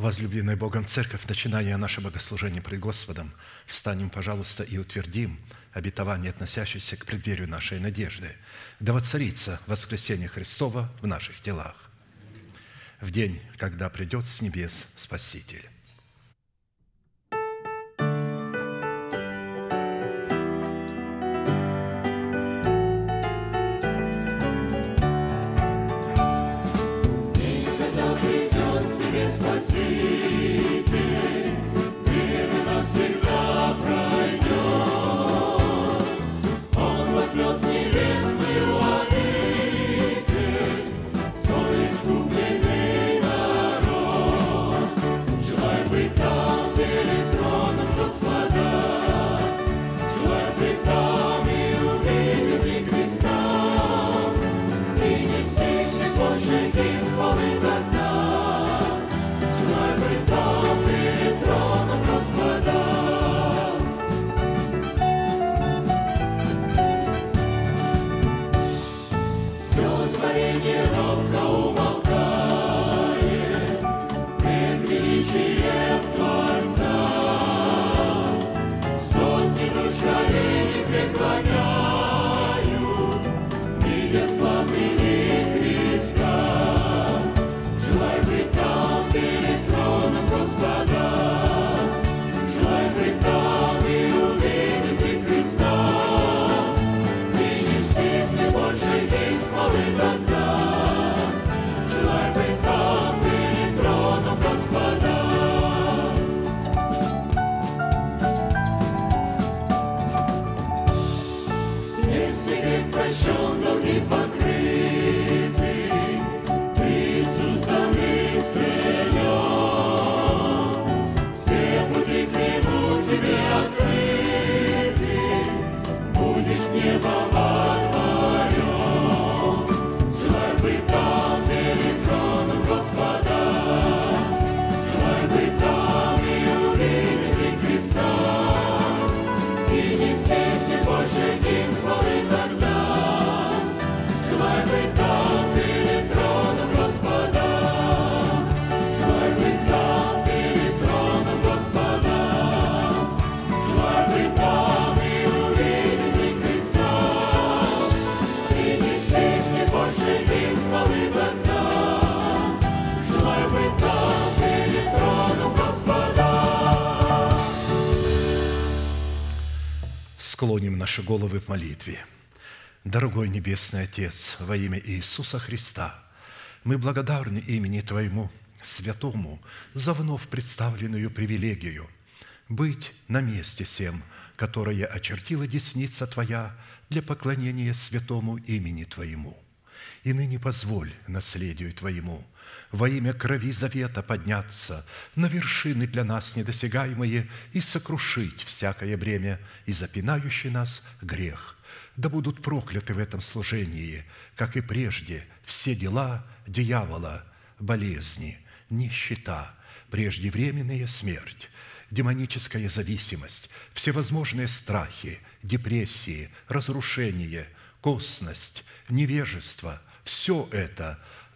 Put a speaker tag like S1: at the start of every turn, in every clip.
S1: Возлюбленная Богом Церковь, начиная наше богослужение пред Господом, встанем, пожалуйста, и утвердим обетование, относящееся к преддверию нашей надежды, да воцарится воскресение Христова в наших телах в день, когда придет с небес Спаситель. Склоним наши головы в молитве. Дорогой Небесный Отец, во имя Иисуса Христа, мы благодарны имени Твоему святому за вновь представленную привилегию быть на месте всем, которое очертила десница Твоя для поклонения святому имени Твоему. И ныне позволь наследию Твоему – во имя крови завета подняться на вершины для нас недосягаемые и сокрушить всякое бремя и запинающий нас грех. Да будут прокляты в этом служении, как и прежде, все дела дьявола, болезни, нищета, преждевременная смерть, демоническая зависимость, всевозможные страхи, депрессии, разрушение, косность, невежество – все это –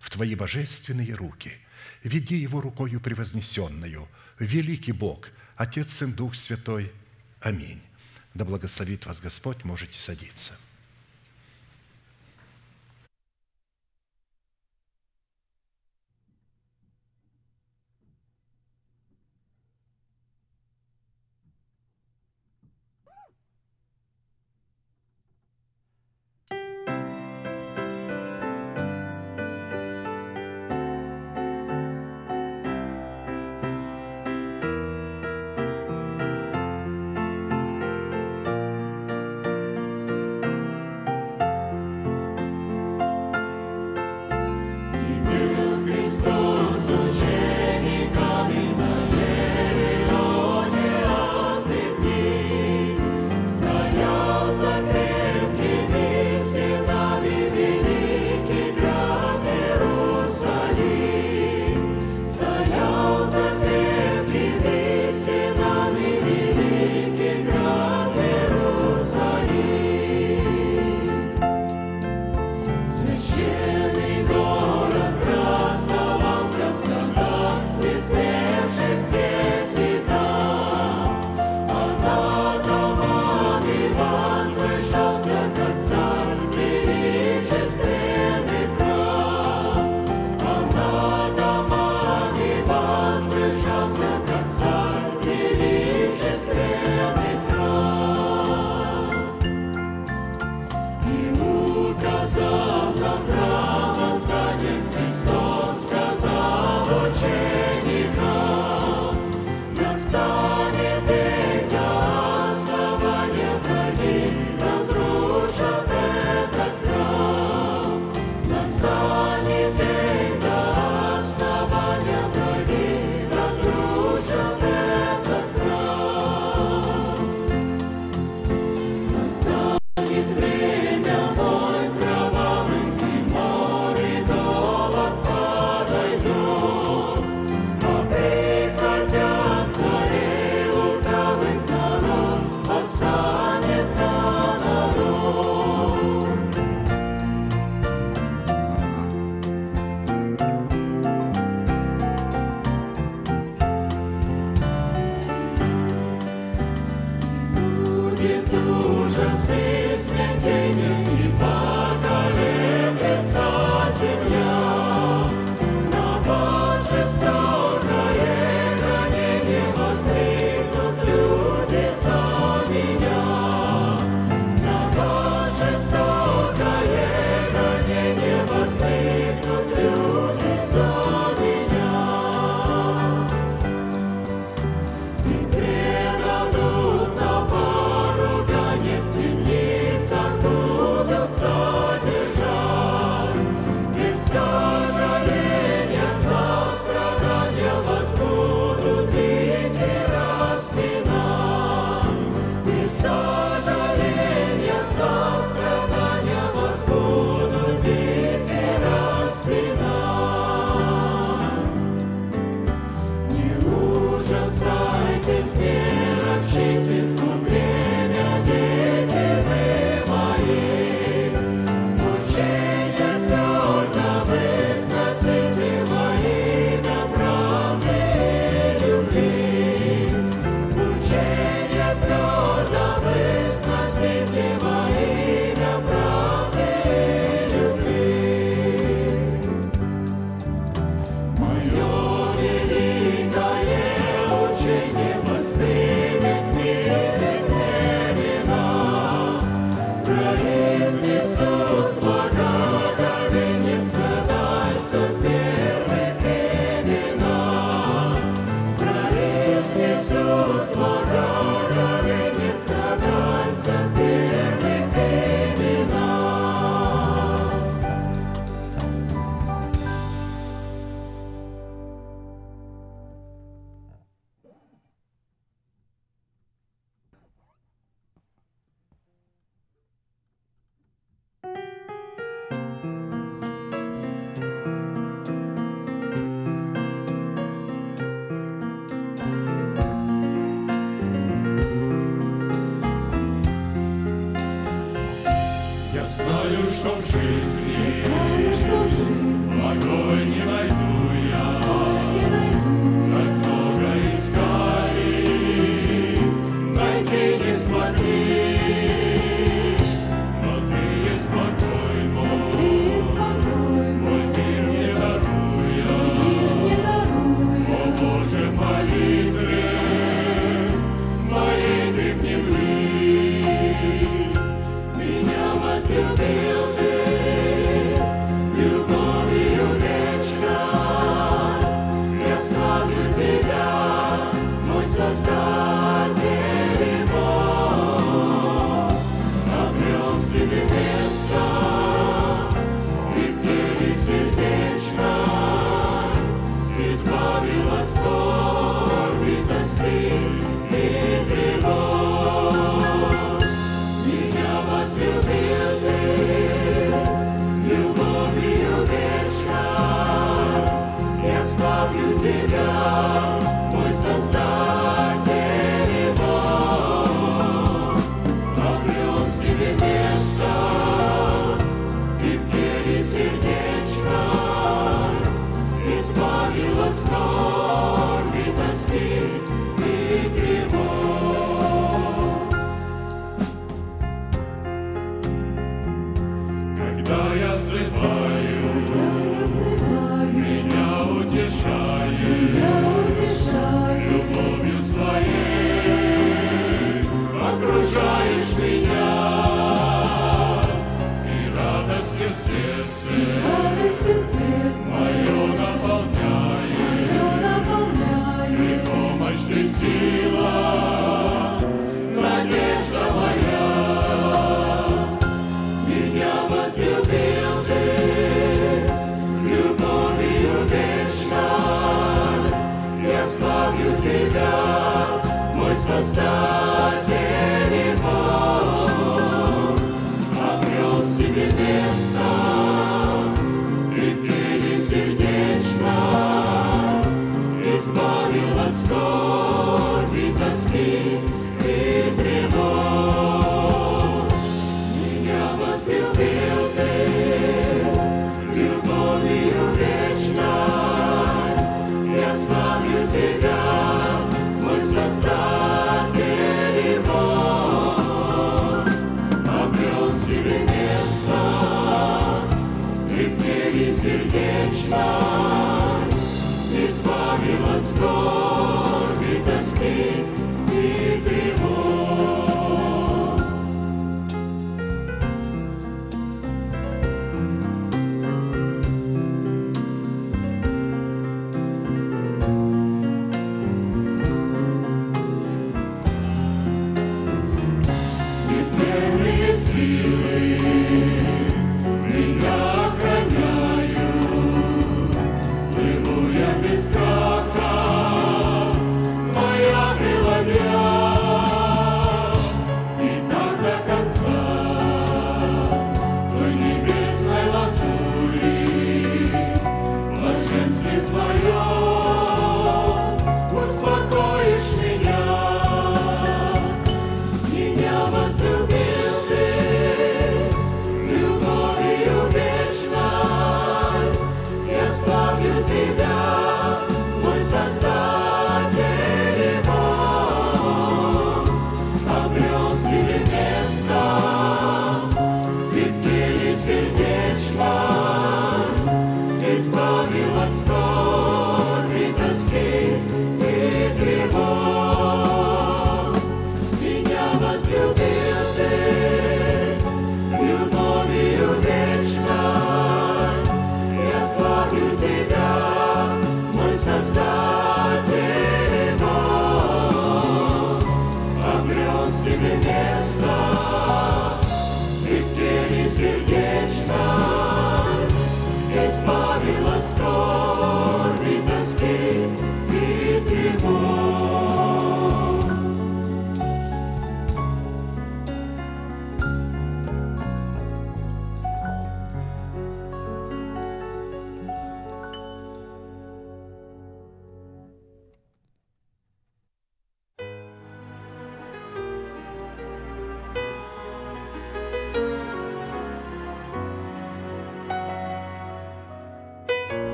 S1: в Твои божественные руки. Веди его рукою превознесенную, великий Бог, Отец, Сын, Дух Святой. Аминь. Да благословит вас Господь, можете садиться.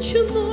S2: ночной.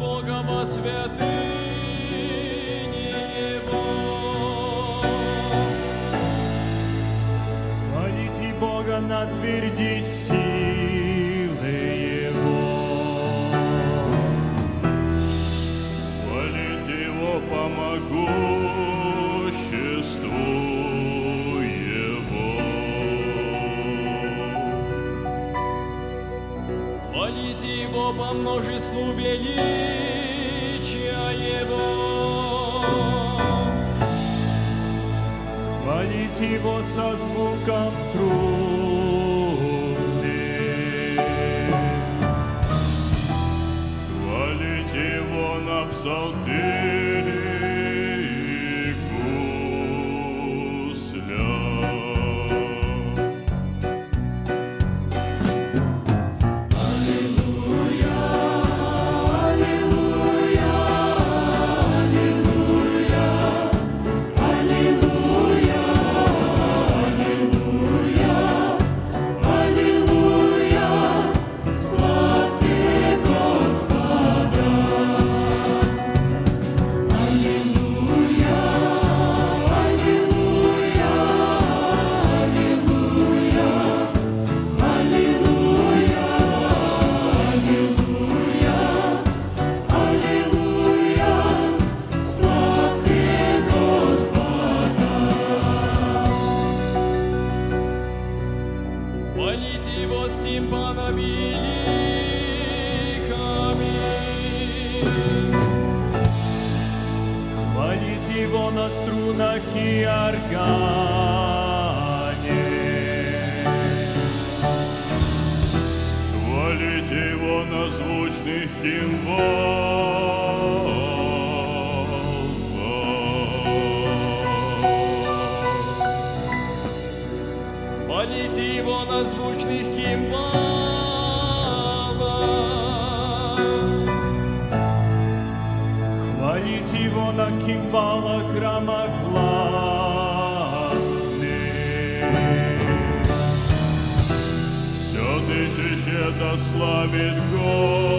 S2: Богом
S3: освятым. его
S4: на струнах и органе.
S5: Хвалите его на звучных
S2: кимвах, beloved God.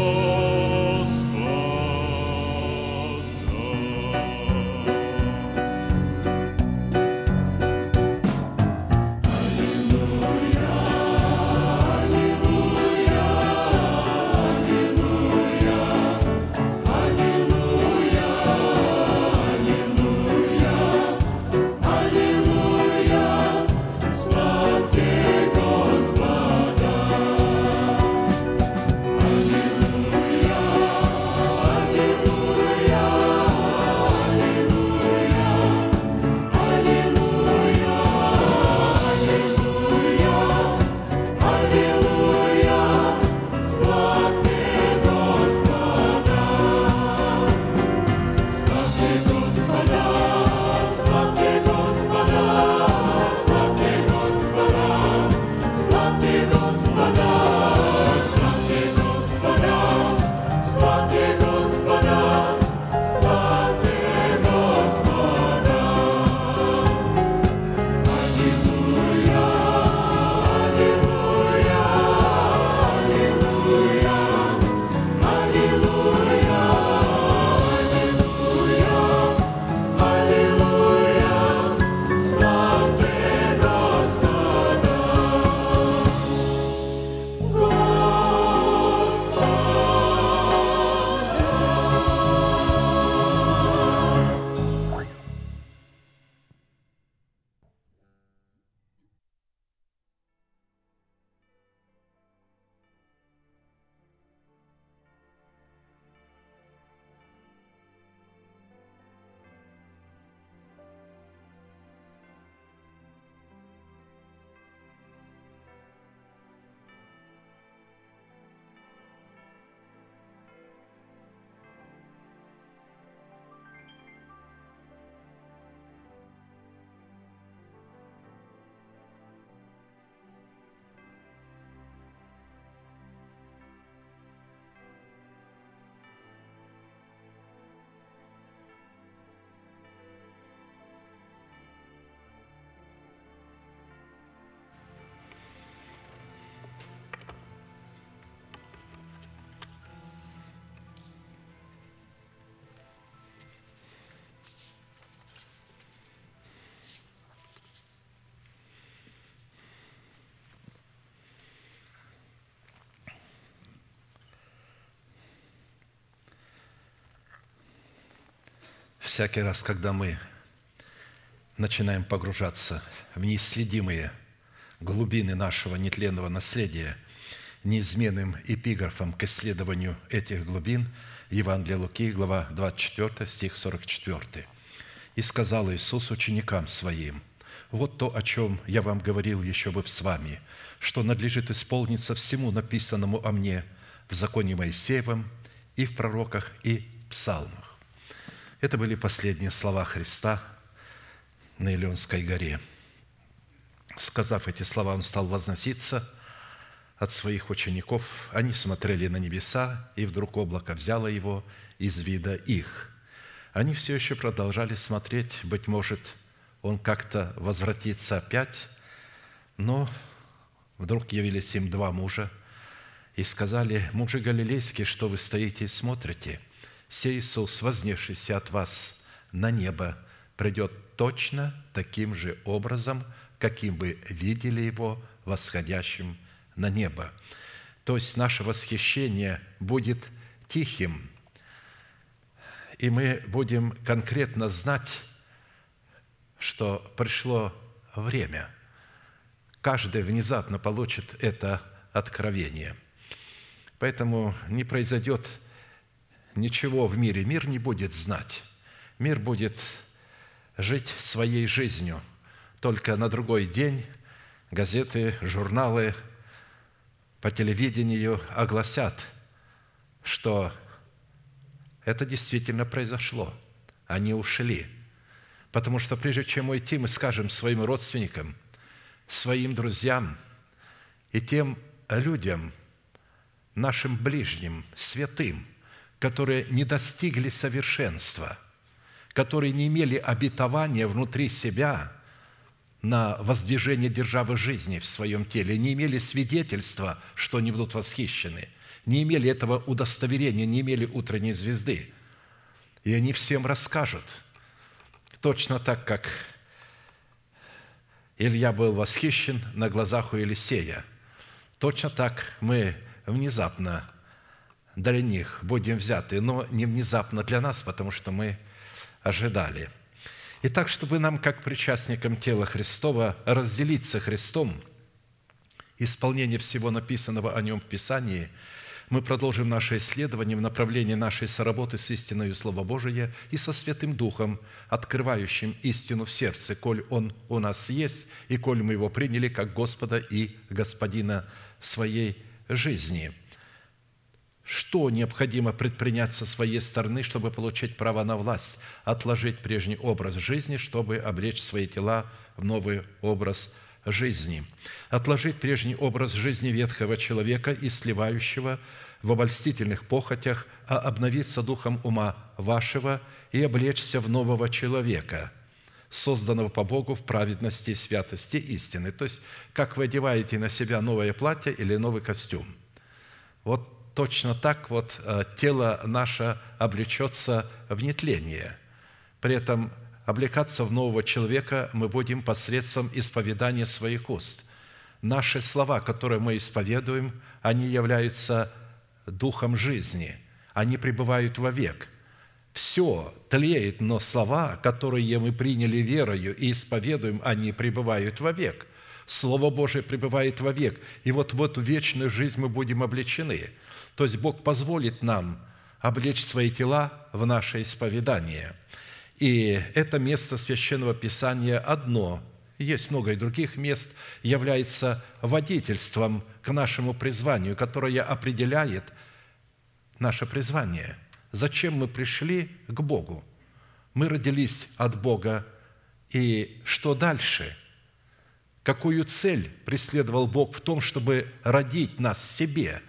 S1: Всякий раз, когда мы начинаем погружаться в неисследимые глубины нашего нетленного наследия, неизменным эпиграфом к исследованию этих глубин Евангелие Луки, глава 24, стих 44. «И сказал Иисус ученикам Своим, «Вот то, о чем я вам говорил еще бы с вами, что надлежит исполниться всему написанному о мне в законе Моисеевом и в пророках и псалмах». Это были последние слова Христа на Илионской горе. Сказав эти слова, Он стал возноситься от своих учеников. Они смотрели на небеса, и вдруг облако взяло Его из вида их. Они все еще продолжали смотреть, быть может, Он как-то возвратится опять, но вдруг явились им два мужа и сказали, «Мужи галилейские, что вы стоите и смотрите? Сей Иисус, вознесшийся от вас на небо, придет точно таким же образом, каким вы видели Его восходящим на небо». То есть наше восхищение будет тихим, и мы будем конкретно знать, что пришло время. Каждый внезапно получит это откровение. Поэтому не произойдет ничего в мире. Мир не будет знать. Мир будет жить своей жизнью. Только на другой день газеты, журналы по телевидению огласят, что это действительно произошло. Они ушли. Потому что прежде чем уйти, мы скажем своим родственникам, своим друзьям и тем людям, нашим ближним, святым, которые не достигли совершенства, которые не имели обетования внутри себя на воздвижение державы жизни в своем теле, не имели свидетельства, что они будут восхищены, не имели этого удостоверения, не имели утренней звезды. И они всем расскажут, точно так, как Илья был восхищен на глазах у Елисея. Точно так мы внезапно для них будем взяты, но не внезапно для нас, потому что мы ожидали. Итак, чтобы нам, как причастникам тела Христова, разделить со Христом исполнение всего написанного о Нем в Писании, мы продолжим наше исследование в направлении нашей соработы с истиной Слова Божия и со Святым Духом, открывающим истину в сердце, коль Он у нас есть, и коль мы Его приняли как Господа и Господина своей жизни. Что необходимо предпринять со своей стороны, чтобы получить право на власть, отложить прежний образ жизни, чтобы облечь свои тела в новый образ жизни, отложить прежний образ жизни ветхого человека и сливающего в обольстительных похотях, а обновиться духом ума вашего и облечься в нового человека, созданного по Богу в праведности, святости истины. То есть, как вы одеваете на себя новое платье или новый костюм. Вот точно так вот э, тело наше облечется в нетление. При этом облекаться в нового человека мы будем посредством исповедания своих уст. Наши слова, которые мы исповедуем, они являются духом жизни, они пребывают вовек. Все тлеет, но слова, которые мы приняли верою и исповедуем, они пребывают вовек. Слово Божие пребывает вовек. И вот в эту вечную жизнь мы будем облечены. То есть Бог позволит нам облечь свои тела в наше исповедание. И это место Священного Писания одно, есть много и других мест, является водительством к нашему призванию, которое определяет наше призвание. Зачем мы пришли к Богу? Мы родились от Бога, и что дальше? Какую цель преследовал Бог в том, чтобы родить нас себе?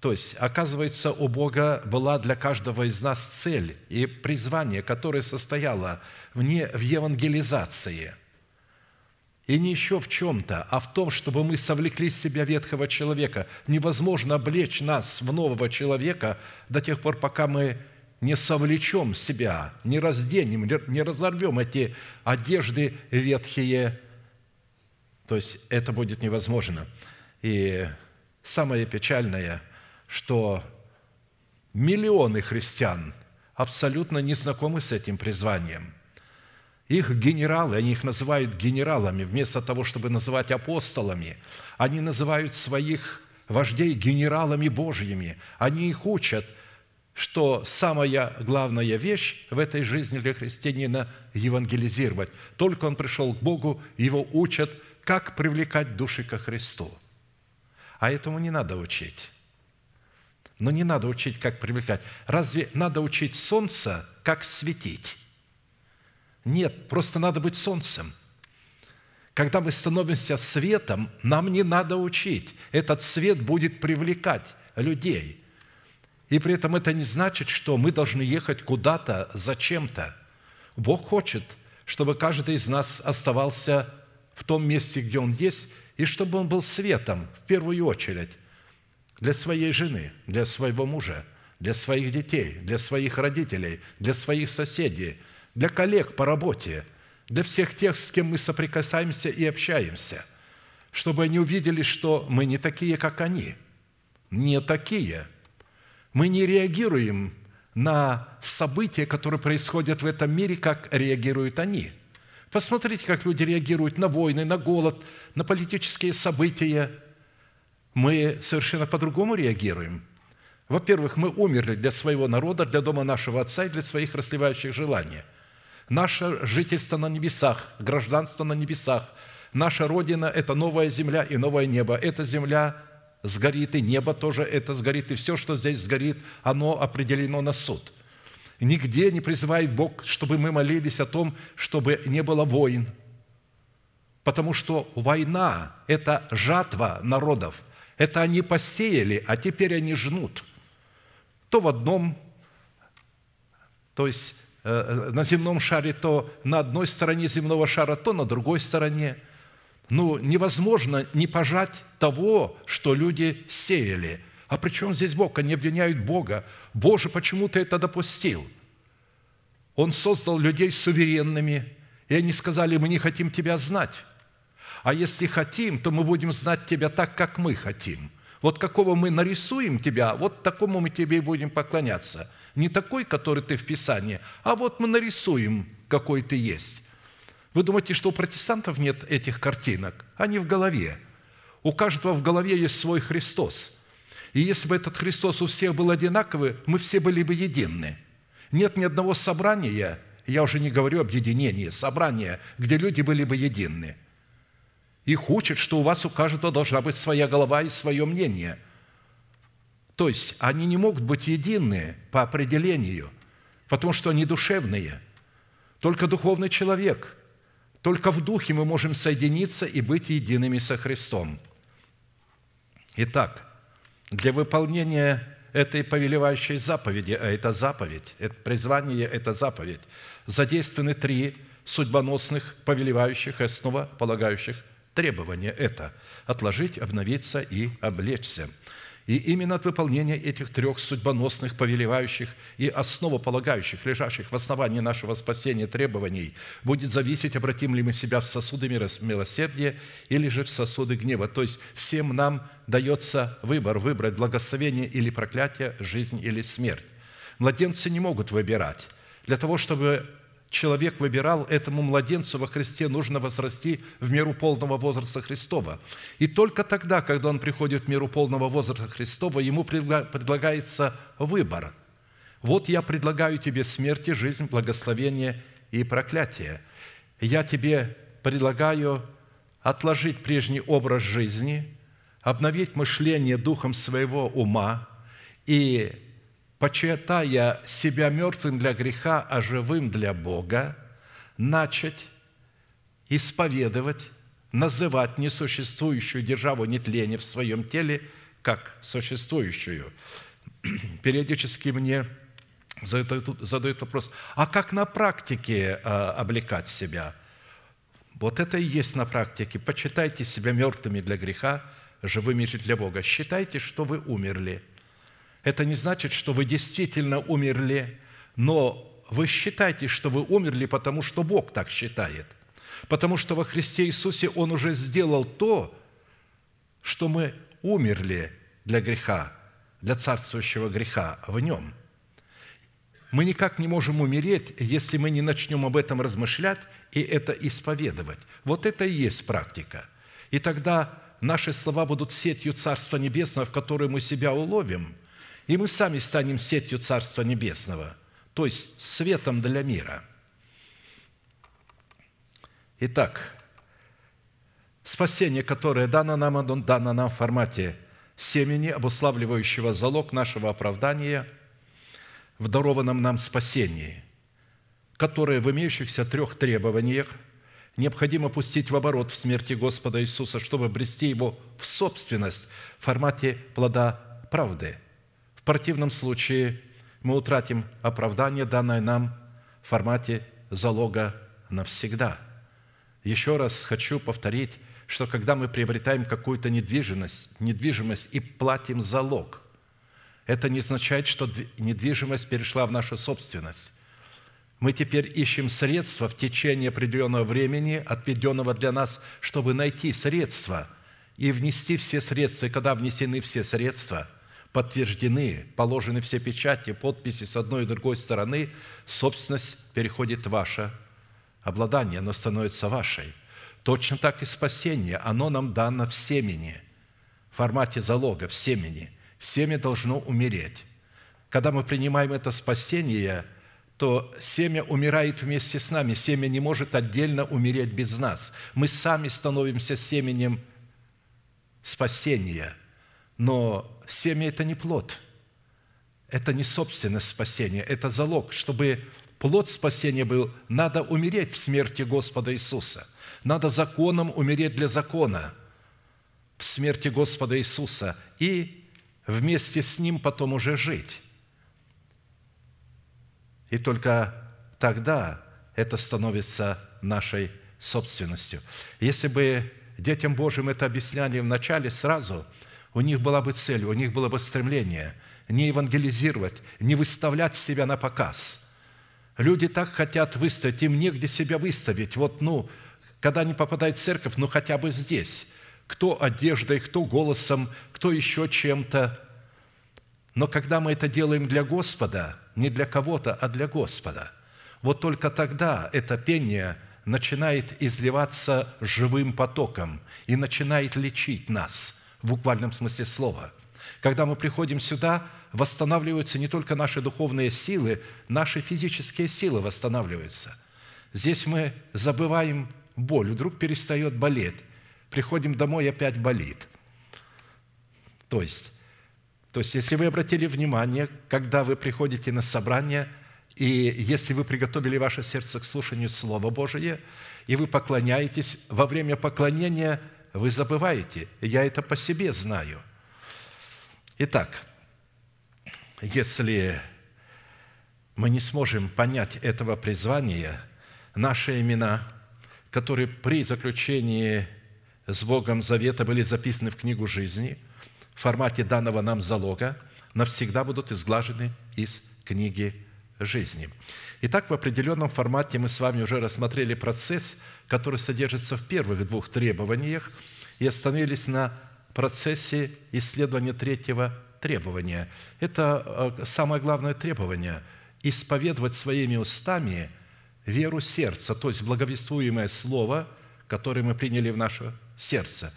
S1: То есть, оказывается, у Бога была для каждого из нас цель и призвание, которое состояло в, не, в евангелизации – и не еще в чем-то, а в том, чтобы мы совлекли с себя ветхого человека. Невозможно облечь нас в нового человека до тех пор, пока мы не совлечем себя, не разденем, не разорвем эти одежды ветхие. То есть это будет невозможно. И самое печальное, что миллионы христиан абсолютно не знакомы с этим призванием. Их генералы, они их называют генералами, вместо того, чтобы называть апостолами, они называют своих вождей генералами Божьими. Они их учат, что самая главная вещь в этой жизни для христианина – евангелизировать. Только он пришел к Богу, его учат, как привлекать души ко Христу. А этому не надо учить. Но не надо учить, как привлекать. Разве надо учить солнце, как светить? Нет, просто надо быть солнцем. Когда мы становимся светом, нам не надо учить. Этот свет будет привлекать людей. И при этом это не значит, что мы должны ехать куда-то зачем-то. Бог хочет, чтобы каждый из нас оставался в том месте, где он есть, и чтобы он был светом в первую очередь для своей жены, для своего мужа, для своих детей, для своих родителей, для своих соседей, для коллег по работе, для всех тех, с кем мы соприкасаемся и общаемся, чтобы они увидели, что мы не такие, как они, не такие. Мы не реагируем на события, которые происходят в этом мире, как реагируют они. Посмотрите, как люди реагируют на войны, на голод, на политические события – мы совершенно по-другому реагируем. Во-первых, мы умерли для своего народа, для дома нашего Отца и для своих расливающих желаний. Наше жительство на небесах, гражданство на небесах, наша Родина – это новая земля и новое небо. Эта земля сгорит, и небо тоже это сгорит, и все, что здесь сгорит, оно определено на суд. Нигде не призывает Бог, чтобы мы молились о том, чтобы не было войн, потому что война – это жатва народов – это они посеяли, а теперь они жнут. То в одном, то есть э, э, на земном шаре, то на одной стороне земного шара, то на другой стороне. Ну, невозможно не пожать того, что люди сеяли. А при чем здесь Бог? Они обвиняют Бога. Боже, почему ты это допустил? Он создал людей суверенными, и они сказали, мы не хотим тебя знать. А если хотим, то мы будем знать Тебя так, как мы хотим. Вот какого мы нарисуем Тебя, вот такому мы Тебе и будем поклоняться. Не такой, который ты в Писании, а вот мы нарисуем, какой ты есть. Вы думаете, что у протестантов нет этих картинок? Они в голове. У каждого в голове есть свой Христос. И если бы этот Христос у всех был одинаковый, мы все были бы едины. Нет ни одного собрания, я уже не говорю об единении, собрания, где люди были бы едины – их учат, что у вас у каждого должна быть своя голова и свое мнение. То есть они не могут быть единые по определению, потому что они душевные. Только духовный человек, только в духе мы можем соединиться и быть едиными со Христом. Итак, для выполнения этой повелевающей заповеди, а это заповедь, это призвание – это заповедь, задействованы три судьбоносных, повелевающих и основополагающих требование это – отложить, обновиться и облечься. И именно от выполнения этих трех судьбоносных, повелевающих и основополагающих, лежащих в основании нашего спасения требований, будет зависеть, обратим ли мы себя в сосуды милосердия или же в сосуды гнева. То есть всем нам дается выбор, выбрать благословение или проклятие, жизнь или смерть. Младенцы не могут выбирать. Для того, чтобы человек выбирал этому младенцу во Христе, нужно возрасти в меру полного возраста Христова. И только тогда, когда он приходит в меру полного возраста Христова, ему предлагается выбор. Вот я предлагаю тебе смерть и жизнь, благословение и проклятие. Я тебе предлагаю отложить прежний образ жизни, обновить мышление духом своего ума и почитая себя мертвым для греха, а живым для Бога, начать исповедовать, называть несуществующую державу нетления в своем теле как существующую. Периодически мне задают, вопрос, а как на практике а, облекать себя? Вот это и есть на практике. Почитайте себя мертвыми для греха, живыми для Бога. Считайте, что вы умерли – это не значит, что вы действительно умерли, но вы считаете, что вы умерли, потому что Бог так считает. Потому что во Христе Иисусе Он уже сделал то, что мы умерли для греха, для царствующего греха в Нем. Мы никак не можем умереть, если мы не начнем об этом размышлять и это исповедовать. Вот это и есть практика. И тогда наши слова будут сетью Царства Небесного, в которое мы себя уловим, и мы сами станем сетью Царства Небесного, то есть светом для мира. Итак, спасение, которое дано нам, оно дано нам в формате семени, обуславливающего залог нашего оправдания в дарованном нам спасении, которое в имеющихся трех требованиях необходимо пустить в оборот в смерти Господа Иисуса, чтобы обрести его в собственность в формате плода правды. В противном случае мы утратим оправдание, данное нам в формате залога навсегда. Еще раз хочу повторить, что когда мы приобретаем какую-то недвижимость, недвижимость и платим залог, это не означает, что недвижимость перешла в нашу собственность. Мы теперь ищем средства в течение определенного времени, отведенного для нас, чтобы найти средства и внести все средства. И когда внесены все средства, подтверждены, положены все печати, подписи с одной и другой стороны, собственность переходит в ваше обладание, оно становится вашей. Точно так и спасение, оно нам дано в семени, в формате залога, в семени. Семя должно умереть. Когда мы принимаем это спасение, то семя умирает вместе с нами. Семя не может отдельно умереть без нас. Мы сами становимся семенем спасения. Но семя – это не плод. Это не собственность спасения. Это залог. Чтобы плод спасения был, надо умереть в смерти Господа Иисуса – надо законом умереть для закона в смерти Господа Иисуса и вместе с Ним потом уже жить. И только тогда это становится нашей собственностью. Если бы детям Божьим это объясняли вначале сразу, у них была бы цель, у них было бы стремление не евангелизировать, не выставлять себя на показ. Люди так хотят выставить, им негде себя выставить. Вот, ну, когда они попадают в церковь, ну хотя бы здесь. Кто одеждой, кто голосом, кто еще чем-то. Но когда мы это делаем для Господа, не для кого-то, а для Господа, вот только тогда это пение начинает изливаться живым потоком и начинает лечить нас в буквальном смысле слова. Когда мы приходим сюда, восстанавливаются не только наши духовные силы, наши физические силы восстанавливаются. Здесь мы забываем боль, вдруг перестает болеть. Приходим домой, опять болит. То есть, то есть, если вы обратили внимание, когда вы приходите на собрание, и если вы приготовили ваше сердце к слушанию Слова Божия, и вы поклоняетесь, во время поклонения вы забываете. Я это по себе знаю. Итак, если мы не сможем понять этого призвания, наши имена – которые при заключении с Богом завета были записаны в книгу жизни в формате данного нам залога, навсегда будут изглажены из книги жизни. Итак, в определенном формате мы с вами уже рассмотрели процесс, который содержится в первых двух требованиях, и остановились на процессе исследования третьего требования. Это э, самое главное требование – исповедовать своими устами – веру сердца, то есть благовествуемое слово, которое мы приняли в наше сердце.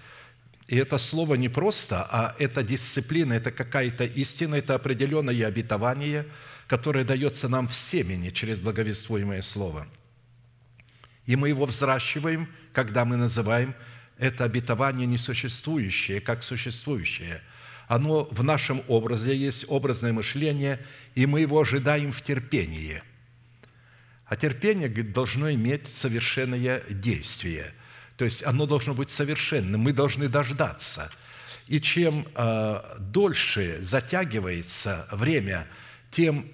S1: И это слово не просто, а это дисциплина, это какая-то истина, это определенное обетование, которое дается нам в семени через благовествуемое слово. И мы его взращиваем, когда мы называем это обетование несуществующее, как существующее. Оно в нашем образе есть образное мышление, и мы его ожидаем в терпении – а терпение должно иметь совершенное действие. То есть оно должно быть совершенным. Мы должны дождаться. И чем э, дольше затягивается время, тем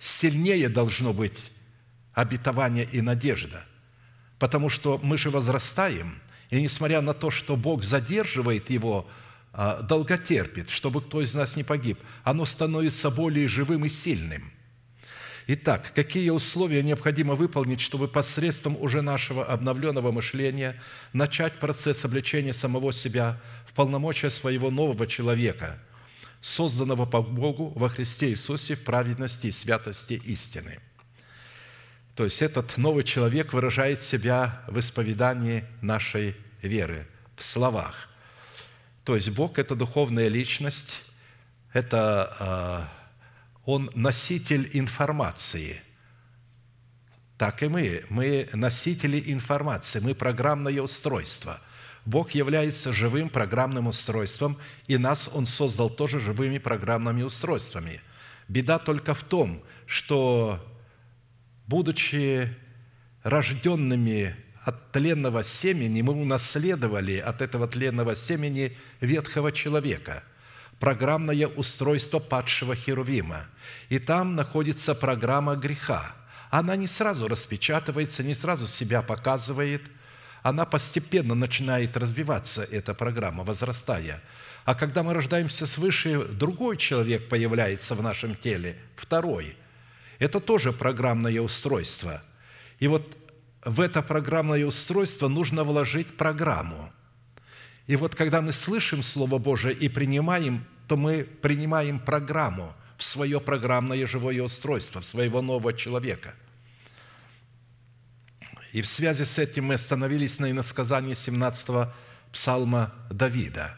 S1: сильнее должно быть обетование и надежда. Потому что мы же возрастаем, и несмотря на то, что Бог задерживает его, э, долготерпит, чтобы кто из нас не погиб, оно становится более живым и сильным – Итак, какие условия необходимо выполнить, чтобы посредством уже нашего обновленного мышления начать процесс обличения самого себя в полномочия своего нового человека, созданного по Богу во Христе Иисусе в праведности и святости истины. То есть этот новый человек выражает себя в исповедании нашей веры, в словах. То есть Бог – это духовная личность, это а, Он носитель информации. Так и мы. Мы носители информации, мы программное устройство – Бог является живым программным устройством, и нас Он создал тоже живыми программными устройствами. Беда только в том, что, будучи рожденными от тленного семени, мы унаследовали от этого тленного семени ветхого человека, программное устройство падшего Херувима. И там находится программа греха. Она не сразу распечатывается, не сразу себя показывает – она постепенно начинает развиваться, эта программа, возрастая. А когда мы рождаемся свыше, другой человек появляется в нашем теле, второй. Это тоже программное устройство. И вот в это программное устройство нужно вложить программу. И вот когда мы слышим Слово Божие и принимаем, то мы принимаем программу в свое программное живое устройство, в своего нового человека – и в связи с этим мы остановились на иносказании 17-го псалма Давида,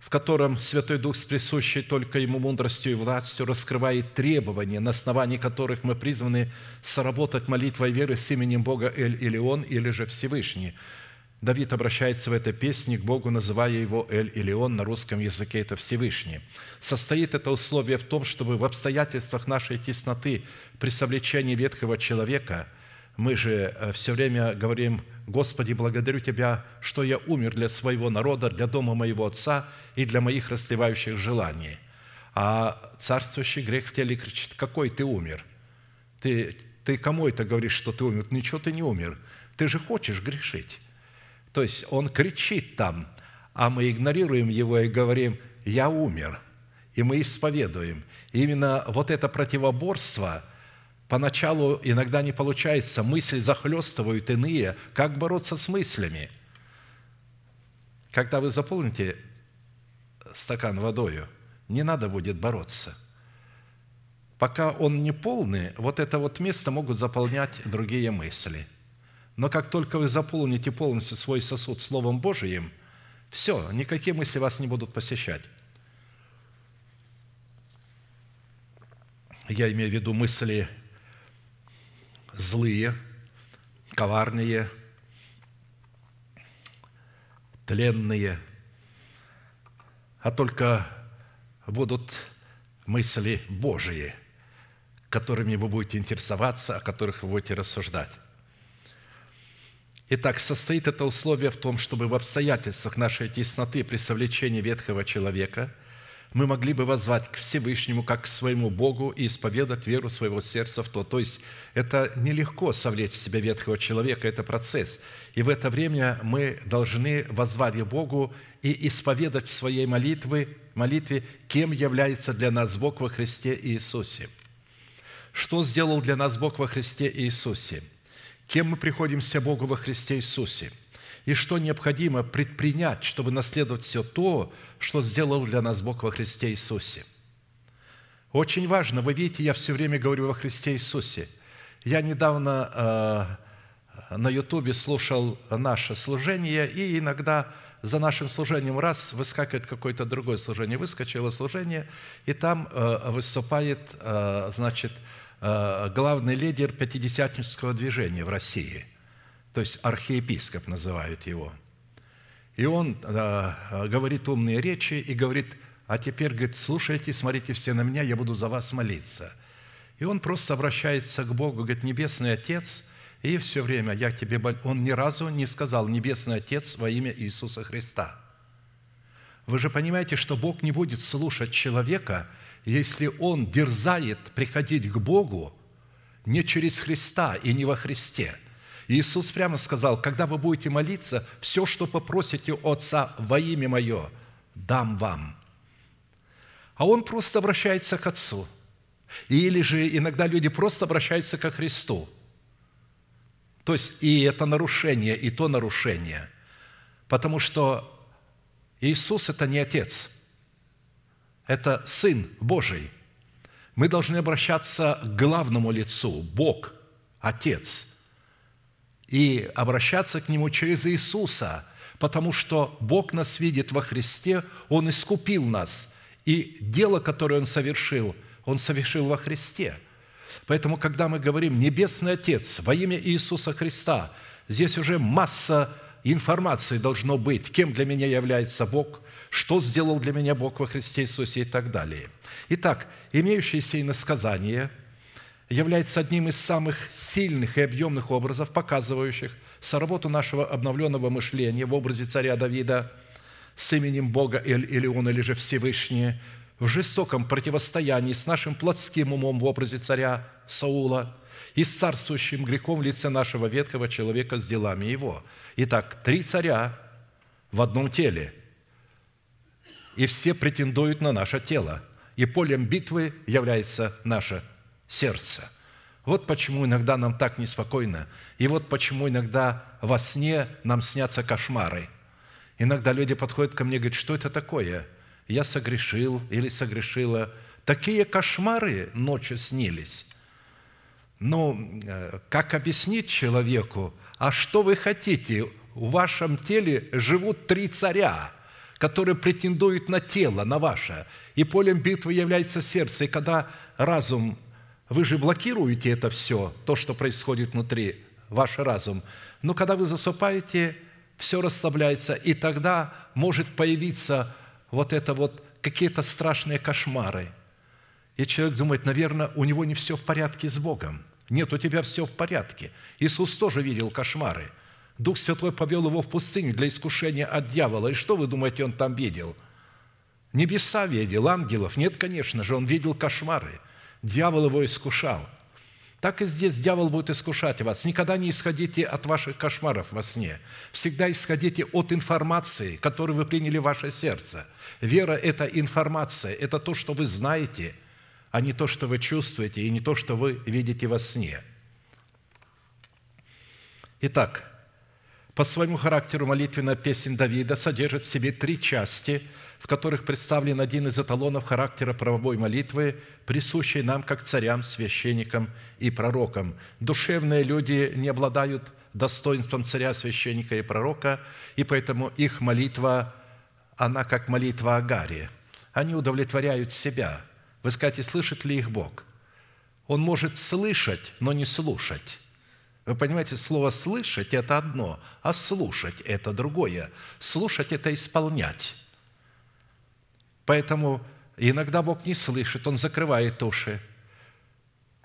S1: в котором Святой Дух с присущей только Ему мудростью и властью раскрывает требования, на основании которых мы призваны соработать молитвой веры с именем Бога Эль-Илион или же Всевышний. Давид обращается в этой песне к Богу, называя его Эль-Илион, на русском языке это Всевышний. Состоит это условие в том, чтобы в обстоятельствах нашей тесноты при совлечении ветхого человека – мы же э, все время говорим, «Господи, благодарю Тебя, что я умер для своего народа, для дома моего Отца и для моих расслевающих желаний». А царствующий грех в теле кричит, «Какой ты умер? Ты, ты кому это говоришь, что ты умер? Ничего ты не умер. Ты же хочешь грешить». То есть он кричит там, а мы игнорируем его и говорим, «Я умер». И мы исповедуем. И именно вот это противоборство – Поначалу иногда не получается, мысли захлестывают иные. Как бороться с мыслями? Когда вы заполните стакан водою, не надо будет бороться. Пока он не полный, вот это вот место могут заполнять другие мысли. Но как только вы заполните полностью свой сосуд Словом Божиим, все, никакие мысли вас не будут посещать. Я имею в виду мысли злые, коварные, тленные, а только будут мысли Божии, которыми вы будете интересоваться, о которых вы будете рассуждать. Итак, состоит это условие в том, чтобы в обстоятельствах нашей тесноты при совлечении ветхого человека – мы могли бы возвать к Всевышнему, как к своему Богу, и исповедать веру своего сердца в то. То есть это нелегко совлечь в себя ветхого человека, это процесс. И в это время мы должны возвать к Богу и исповедать в своей молитве, молитве, кем является для нас Бог во Христе Иисусе. Что сделал для нас Бог во Христе Иисусе? Кем мы приходимся Богу во Христе Иисусе? И что необходимо предпринять, чтобы наследовать все то, что сделал для нас Бог во Христе Иисусе. Очень важно, вы видите, я все время говорю во Христе Иисусе. Я недавно э, на Ютубе слушал наше служение, и иногда за нашим служением раз выскакивает какое-то другое служение. Выскочило служение, и там э, выступает, э, значит, э, главный лидер пятидесятнического движения в России, то есть архиепископ называют его – и он говорит умные речи и говорит, а теперь, говорит, слушайте, смотрите все на меня, я буду за вас молиться. И он просто обращается к Богу, говорит, Небесный Отец, и все время я тебе... Он ни разу не сказал «Небесный Отец во имя Иисуса Христа». Вы же понимаете, что Бог не будет слушать человека, если он дерзает приходить к Богу не через Христа и не во Христе – Иисус прямо сказал, когда вы будете молиться, все, что попросите Отца во имя Мое, дам вам. А Он просто обращается к Отцу. Или же иногда люди просто обращаются ко Христу. То есть и это нарушение, и то нарушение. Потому что Иисус – это не Отец. это Сын Божий. Мы должны обращаться к главному лицу, Бог, Отец, и обращаться к Нему через Иисуса, потому что Бог нас видит во Христе, Он искупил нас, и дело, которое Он совершил, Он совершил во Христе. Поэтому, когда мы говорим «Небесный Отец» во имя Иисуса Христа, здесь уже масса информации должно быть, кем для меня является Бог, что сделал для меня Бог во Христе Иисусе и так далее. Итак, имеющееся иносказание является одним из самых сильных и объемных образов, показывающих соработу нашего обновленного мышления в образе царя Давида с именем Бога Эль или же Всевышний, в жестоком противостоянии с нашим плотским умом в образе царя Саула и с царствующим грехом в лице нашего ветхого человека с делами его. Итак, три царя в одном теле, и все претендуют на наше тело, и полем битвы является наше сердце. Вот почему иногда нам так неспокойно, и вот почему иногда во сне нам снятся кошмары. Иногда люди подходят ко мне и говорят, что это такое? Я согрешил или согрешила. Такие кошмары ночью снились. Но э, как объяснить человеку, а что вы хотите? В вашем теле живут три царя, которые претендуют на тело, на ваше. И полем битвы является сердце. И когда разум, вы же блокируете это все, то, что происходит внутри, ваш разум. Но когда вы засыпаете, все расслабляется, и тогда может появиться вот это вот какие-то страшные кошмары. И человек думает, наверное, у него не все в порядке с Богом. Нет, у тебя все в порядке. Иисус тоже видел кошмары. Дух Святой повел его в пустыню для искушения от дьявола. И что вы думаете, он там видел? Небеса видел, ангелов? Нет, конечно же, он видел кошмары. Дьявол его искушал. Так и здесь дьявол будет искушать вас. Никогда не исходите от ваших кошмаров во сне. Всегда исходите от информации, которую вы приняли в ваше сердце. Вера – это информация, это то, что вы знаете – а не то, что вы чувствуете, и не то, что вы видите во сне. Итак, по своему характеру молитвенная песня Давида содержит в себе три части, в которых представлен один из эталонов характера правовой молитвы, присущий нам как царям, священникам и пророкам. Душевные люди не обладают достоинством царя, священника и пророка, и поэтому их молитва, она как молитва Агария. Они удовлетворяют себя – вы скажете, слышит ли их Бог? Он может слышать, но не слушать. Вы понимаете, слово «слышать» – это одно, а «слушать» – это другое. Слушать – это исполнять. Поэтому иногда Бог не слышит, Он закрывает уши.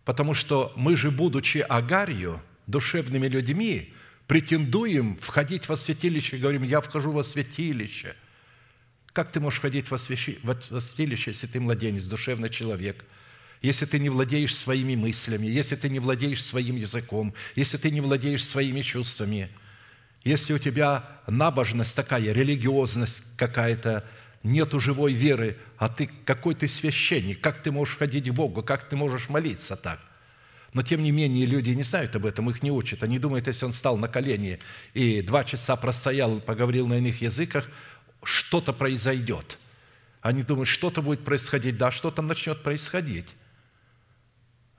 S1: Потому что мы же, будучи агарью, душевными людьми, претендуем входить во святилище, говорим, я вхожу во святилище – как ты можешь ходить во святилище, если ты младенец, душевный человек, если ты не владеешь своими мыслями, если ты не владеешь своим языком, если ты не владеешь своими чувствами, если у тебя набожность такая, религиозность какая-то, нету живой веры, а ты какой ты священник, как ты можешь ходить к Богу, как ты можешь молиться так? Но тем не менее люди не знают об этом, их не учат. Они думают, если он стал на колени и два часа простоял, поговорил на иных языках, что-то произойдет. Они думают, что-то будет происходить. Да, что-то начнет происходить.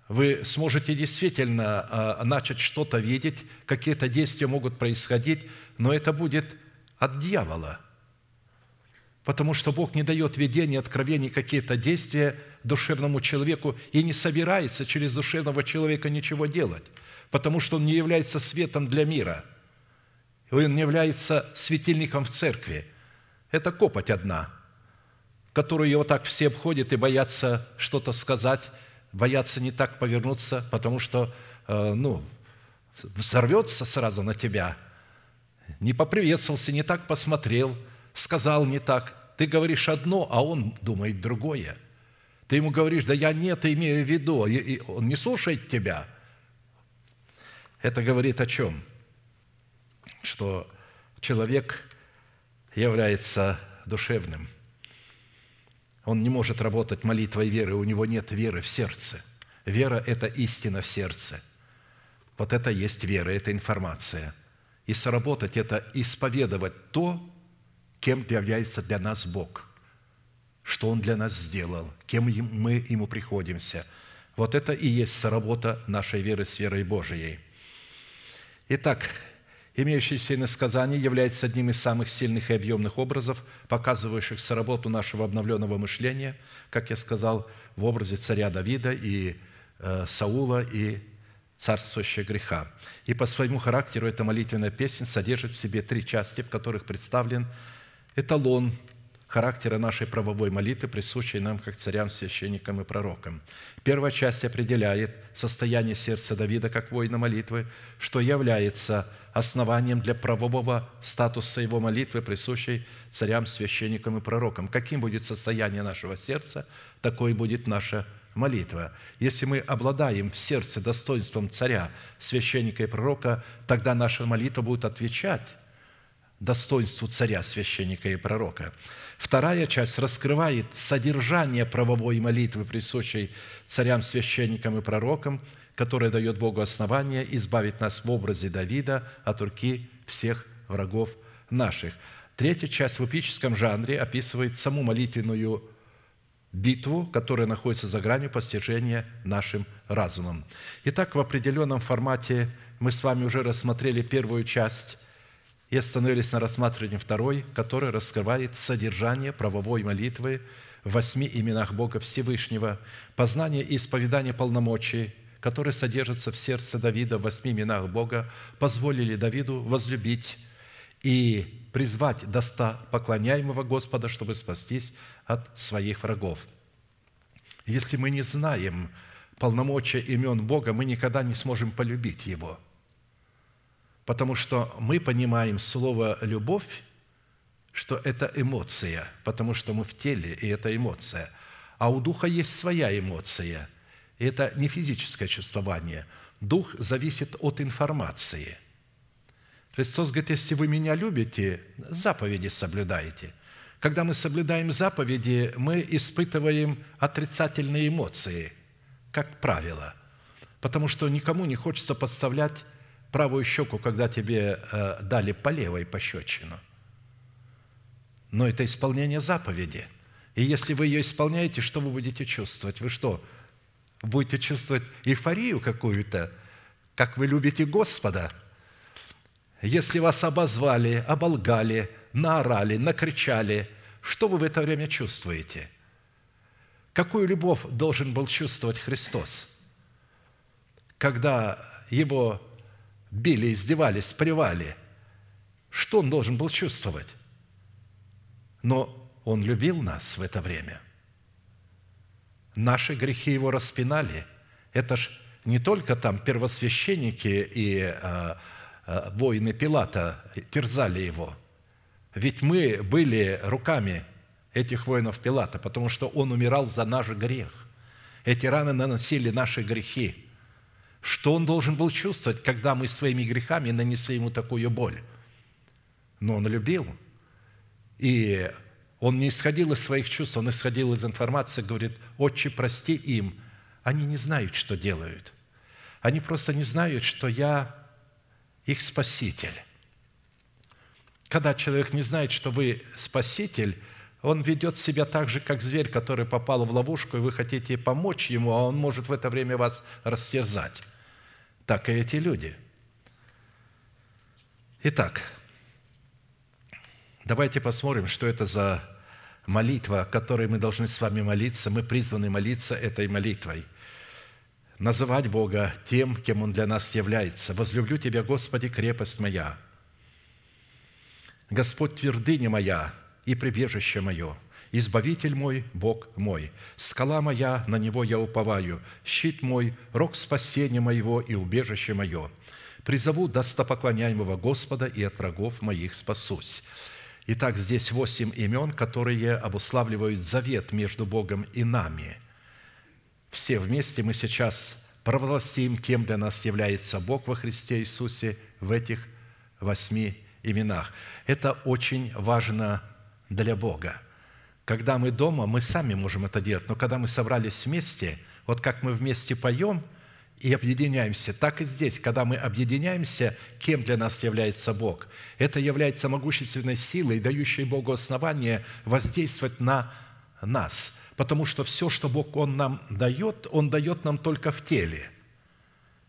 S1: Вы сможете действительно а, начать что-то видеть, какие-то действия могут происходить, но это будет от дьявола. Потому что Бог не дает видения, откровений, какие-то действия душевному человеку и не собирается через душевного человека ничего делать, потому что он не является светом для мира. Он не является светильником в церкви – это копоть одна, которую его так все обходят и боятся что-то сказать, боятся не так повернуться, потому что, э, ну, взорвется сразу на тебя. Не поприветствовался, не так посмотрел, сказал не так. Ты говоришь одно, а он думает другое. Ты ему говоришь, да я не это имею в виду, и он не слушает тебя. Это говорит о чем? Что человек является душевным. Он не может работать молитвой веры, у него нет веры в сердце. Вера – это истина в сердце. Вот это есть вера, это информация. И сработать – это исповедовать то, кем является для нас Бог. что Он для нас сделал, кем мы Ему приходимся. Вот это и есть соработа нашей веры с верой Божией. Итак, имеющееся иносказание является одним из самых сильных и объемных образов, показывающих соработу нашего обновленного мышления, как я сказал, в образе царя Давида и э, Саула и царствующего греха. И по своему характеру эта молитвенная песня содержит в себе три части, в которых представлен эталон характера нашей правовой молитвы, присущей нам как царям, священникам и пророкам. Первая часть определяет состояние сердца Давида как воина молитвы, что является основанием для правового статуса его молитвы, присущей царям, священникам и пророкам. Каким будет состояние нашего сердца, такой будет наша молитва. Если мы обладаем в сердце достоинством царя, священника и пророка, тогда наша молитва будет отвечать достоинству царя, священника и пророка. Вторая часть раскрывает содержание правовой молитвы, присущей царям, священникам и пророкам, которая дает Богу основание избавить нас в образе Давида от руки всех врагов наших. Третья часть в эпическом жанре описывает саму молитвенную битву, которая находится за гранью постижения нашим разумом. Итак, в определенном формате мы с вами уже рассмотрели первую часть и остановились на рассматривании второй, который раскрывает содержание правовой молитвы в восьми именах Бога Всевышнего, познание и исповедание полномочий, которые содержатся в сердце Давида в восьми именах Бога, позволили Давиду возлюбить и призвать доста поклоняемого Господа, чтобы спастись от своих врагов. Если мы не знаем полномочия имен Бога, мы никогда не сможем полюбить Его – Потому что мы понимаем слово «любовь», что это эмоция, потому что мы в теле, и это эмоция. А у Духа есть своя эмоция. И это не физическое чувствование. Дух зависит от информации. Христос говорит, если вы меня любите, заповеди соблюдаете. Когда мы соблюдаем заповеди, мы испытываем отрицательные эмоции, как правило. Потому что никому не хочется подставлять правую щеку, когда тебе э, дали по левой пощечину. Но это исполнение заповеди. И если вы ее исполняете, что вы будете чувствовать? Вы что, будете чувствовать эйфорию какую-то, как вы любите Господа? Если вас обозвали, оболгали, наорали, накричали, что вы в это время чувствуете? Какую любовь должен был чувствовать Христос, когда его били, издевались, плевали, что он должен был чувствовать? Но он любил нас в это время. Наши грехи его распинали. Это ж не только там первосвященники и а, а, воины Пилата терзали его. Ведь мы были руками этих воинов Пилата, потому что он умирал за наш грех. Эти раны наносили наши грехи – что он должен был чувствовать, когда мы своими грехами нанесли ему такую боль? Но он любил. И он не исходил из своих чувств, он исходил из информации, говорит, «Отче, прости им, они не знают, что делают. Они просто не знают, что я их спаситель». Когда человек не знает, что вы спаситель, он ведет себя так же, как зверь, который попал в ловушку, и вы хотите помочь ему, а он может в это время вас растерзать так и эти люди. Итак, давайте посмотрим, что это за молитва, которой мы должны с вами молиться. Мы призваны молиться этой молитвой. Называть Бога тем, кем Он для нас является. «Возлюблю Тебя, Господи, крепость моя, Господь твердыня моя и прибежище мое, Избавитель мой, Бог мой, скала моя, на Него я уповаю, щит мой, рог спасения моего и убежище мое. Призову достопоклоняемого Господа и от врагов моих спасусь». Итак, здесь восемь имен, которые обуславливают завет между Богом и нами. Все вместе мы сейчас провластим, кем для нас является Бог во Христе Иисусе в этих восьми именах. Это очень важно для Бога – когда мы дома, мы сами можем это делать, но когда мы собрались вместе, вот как мы вместе поем и объединяемся, так и здесь, когда мы объединяемся, кем для нас является Бог? Это является могущественной силой, дающей Богу основание воздействовать на нас, потому что все, что Бог Он нам дает, Он дает нам только в теле,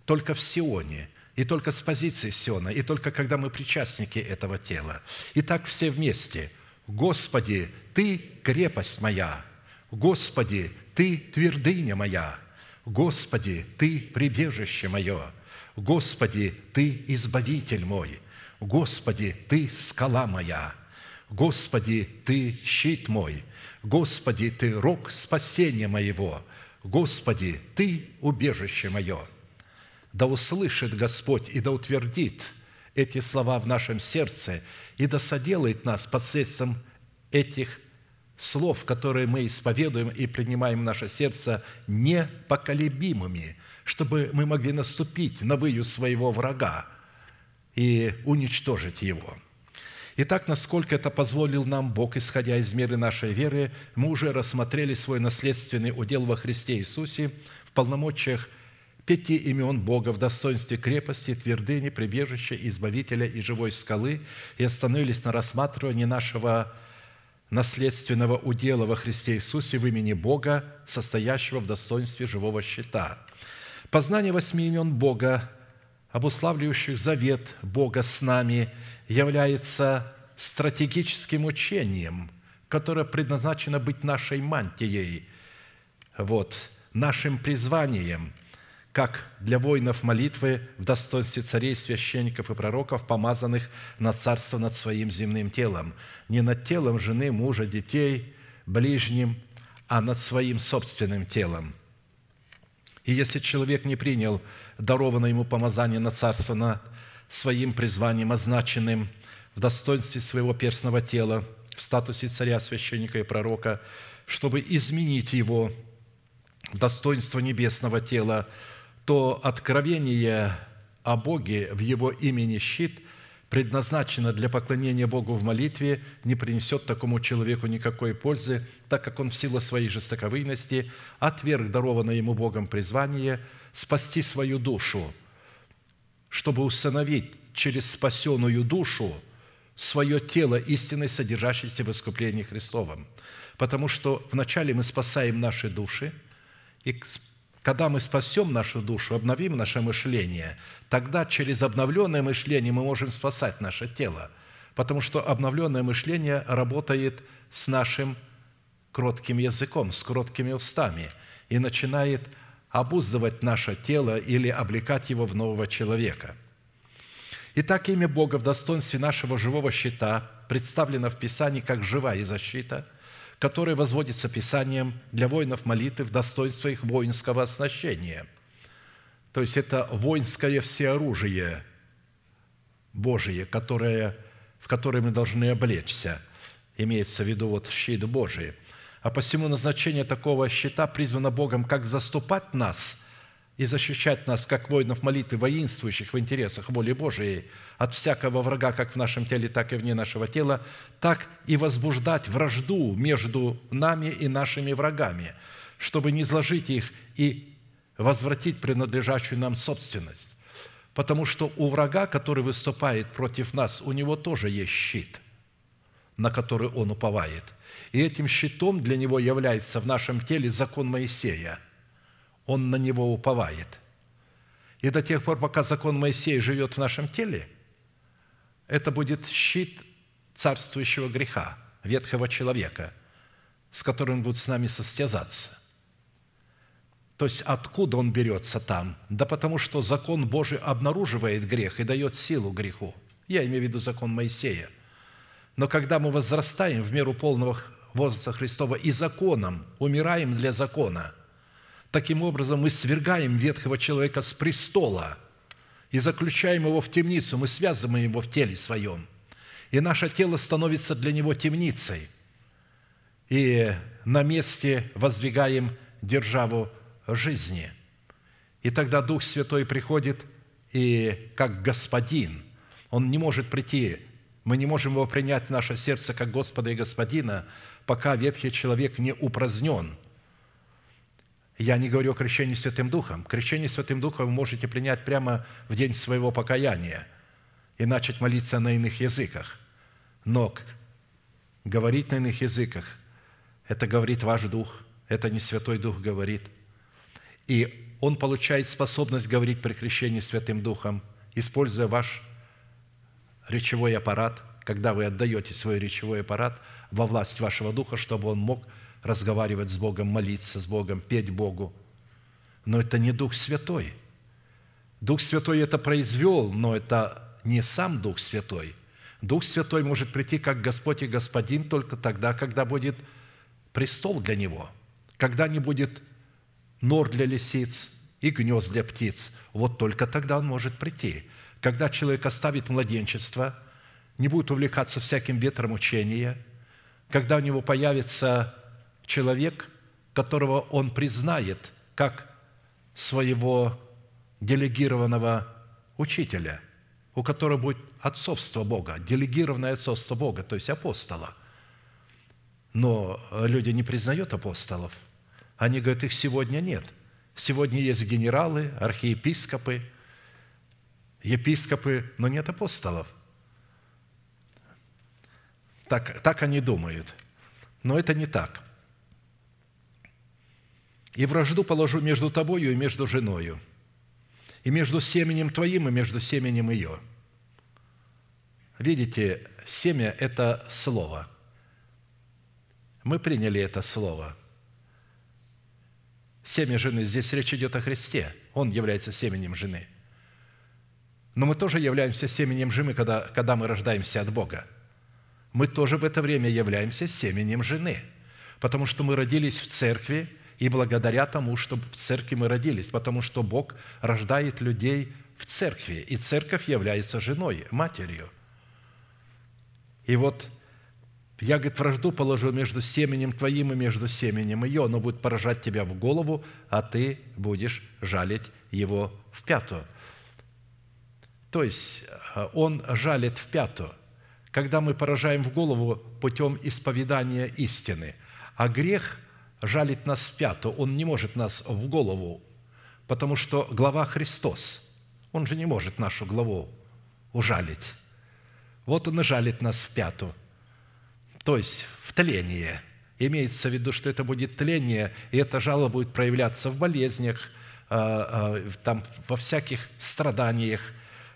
S1: только в Сионе, и только с позиции Сиона, и только когда мы причастники этого тела. И так все вместе. Господи, Ты крепость моя, Господи, Ты твердыня моя, Господи, Ты прибежище мое, Господи, Ты избавитель мой, Господи, Ты скала моя, Господи, Ты щит мой, Господи, Ты рог спасения моего, Господи, Ты убежище мое. Да услышит Господь и да утвердит эти слова в нашем сердце и да соделает нас посредством этих слов, которые мы исповедуем и принимаем в наше сердце, непоколебимыми, чтобы мы могли наступить на выю своего врага и уничтожить его. Итак, насколько это позволил нам Бог, исходя из меры нашей веры, мы уже рассмотрели свой наследственный удел во Христе Иисусе в полномочиях пяти имен Бога в достоинстве крепости, твердыни, прибежища, избавителя и живой скалы и остановились на рассматривании нашего наследственного удела во Христе Иисусе в имени Бога, состоящего в достоинстве живого щита. Познание восьми имен Бога, обуславливающих завет Бога с нами, является стратегическим учением, которое предназначено быть нашей мантией, вот, нашим призванием, как для воинов молитвы в достоинстве царей, священников и пророков, помазанных на царство над своим земным телом – не над телом жены, мужа, детей, ближним, а над своим собственным телом. И если человек не принял дарованное ему помазание на царство над своим призванием, означенным в достоинстве своего перстного тела, в статусе царя, священника и пророка, чтобы изменить его в достоинство небесного тела, то откровение о Боге в Его имени щит предназначено для поклонения Богу в молитве, не принесет такому человеку никакой пользы, так как он в силу своей жестоковыйности отверг дарованное ему Богом призвание спасти свою душу, чтобы установить через спасенную душу свое тело истинной, содержащейся в искуплении Христовом. Потому что вначале мы спасаем наши души, и когда мы спасем нашу душу, обновим наше мышление – тогда через обновленное мышление мы можем спасать наше тело, потому что обновленное мышление работает с нашим кротким языком, с кроткими устами и начинает обуздывать наше тело или облекать его в нового человека. Итак, имя Бога в достоинстве нашего живого щита представлено в Писании как живая защита, которая возводится Писанием для воинов молитвы в достоинство их воинского оснащения – то есть это воинское всеоружие Божие, которое, в которое мы должны облечься. Имеется в виду вот щит Божий. А посему назначение такого щита призвано Богом как заступать нас и защищать нас, как воинов молитвы, воинствующих в интересах воли Божией, от всякого врага, как в нашем теле, так и вне нашего тела, так и возбуждать вражду между нами и нашими врагами, чтобы не изложить их и возвратить принадлежащую нам собственность. Потому что у врага, который выступает против нас, у него тоже есть щит, на который он уповает. И этим щитом для него является в нашем теле закон Моисея. Он на него уповает. И до тех пор, пока закон Моисея живет в нашем теле, это будет щит царствующего греха, ветхого человека, с которым будут с нами состязаться – то есть откуда он берется там? Да потому что закон Божий обнаруживает грех и дает силу греху. Я имею в виду закон Моисея. Но когда мы возрастаем в меру полного возраста Христова и законом, умираем для закона, таким образом мы свергаем ветхого человека с престола и заключаем его в темницу, мы связываем его в теле своем. И наше тело становится для него темницей. И на месте воздвигаем державу жизни. И тогда Дух Святой приходит и как Господин. Он не может прийти, мы не можем его принять в наше сердце как Господа и Господина, пока ветхий человек не упразднен. Я не говорю о крещении Святым Духом. Крещение Святым Духом вы можете принять прямо в день своего покаяния и начать молиться на иных языках. Но говорить на иных языках – Это говорит ваш Дух, это не Святой Дух говорит. И он получает способность говорить при крещении Святым Духом, используя ваш речевой аппарат, когда вы отдаете свой речевой аппарат во власть вашего Духа, чтобы он мог разговаривать с Богом, молиться с Богом, петь Богу. Но это не Дух Святой. Дух Святой это произвел, но это не сам Дух Святой. Дух Святой может прийти как Господь и Господин только тогда, когда будет престол для Него, когда не будет нор для лисиц и гнезд для птиц. Вот только тогда Он может прийти. Когда человек оставит младенчество, не будет увлекаться всяким ветром учения, когда у него появится человек, которого он признает как своего делегированного учителя, у которого будет отцовство Бога, делегированное отцовство Бога, то есть апостола. Но люди не признают апостолов. Они говорят, их сегодня нет. Сегодня есть генералы, архиепископы, епископы, но нет апостолов. Так, так они думают. Но это не так. «И вражду положу между тобою и между женою, и между семенем твоим, и между семенем ее». Видите, семя – это слово. Мы приняли это слово. Семя жены, здесь речь идет о Христе. Он является семенем жены. Но мы тоже являемся семенем жены, когда, когда мы рождаемся от Бога. Мы тоже в это время являемся семенем жены, потому что мы родились в церкви, и благодаря тому, что в церкви мы родились, потому что Бог рождает людей в церкви, и церковь является женой, матерью. И вот я, говорит, вражду положу между семенем твоим и между семенем ее. Оно будет поражать тебя в голову, а ты будешь жалить его в пятую. То есть э, он жалит в пятую, когда мы поражаем в голову путем исповедания истины. А грех жалит нас в пятую, он не может нас в голову, потому что глава Христос, он же не может нашу главу ужалить. Вот он и жалит нас в пятую, то есть в тление. Имеется в виду, что это будет тление, и эта жало будет проявляться в болезнях, а, а, там, во всяких страданиях.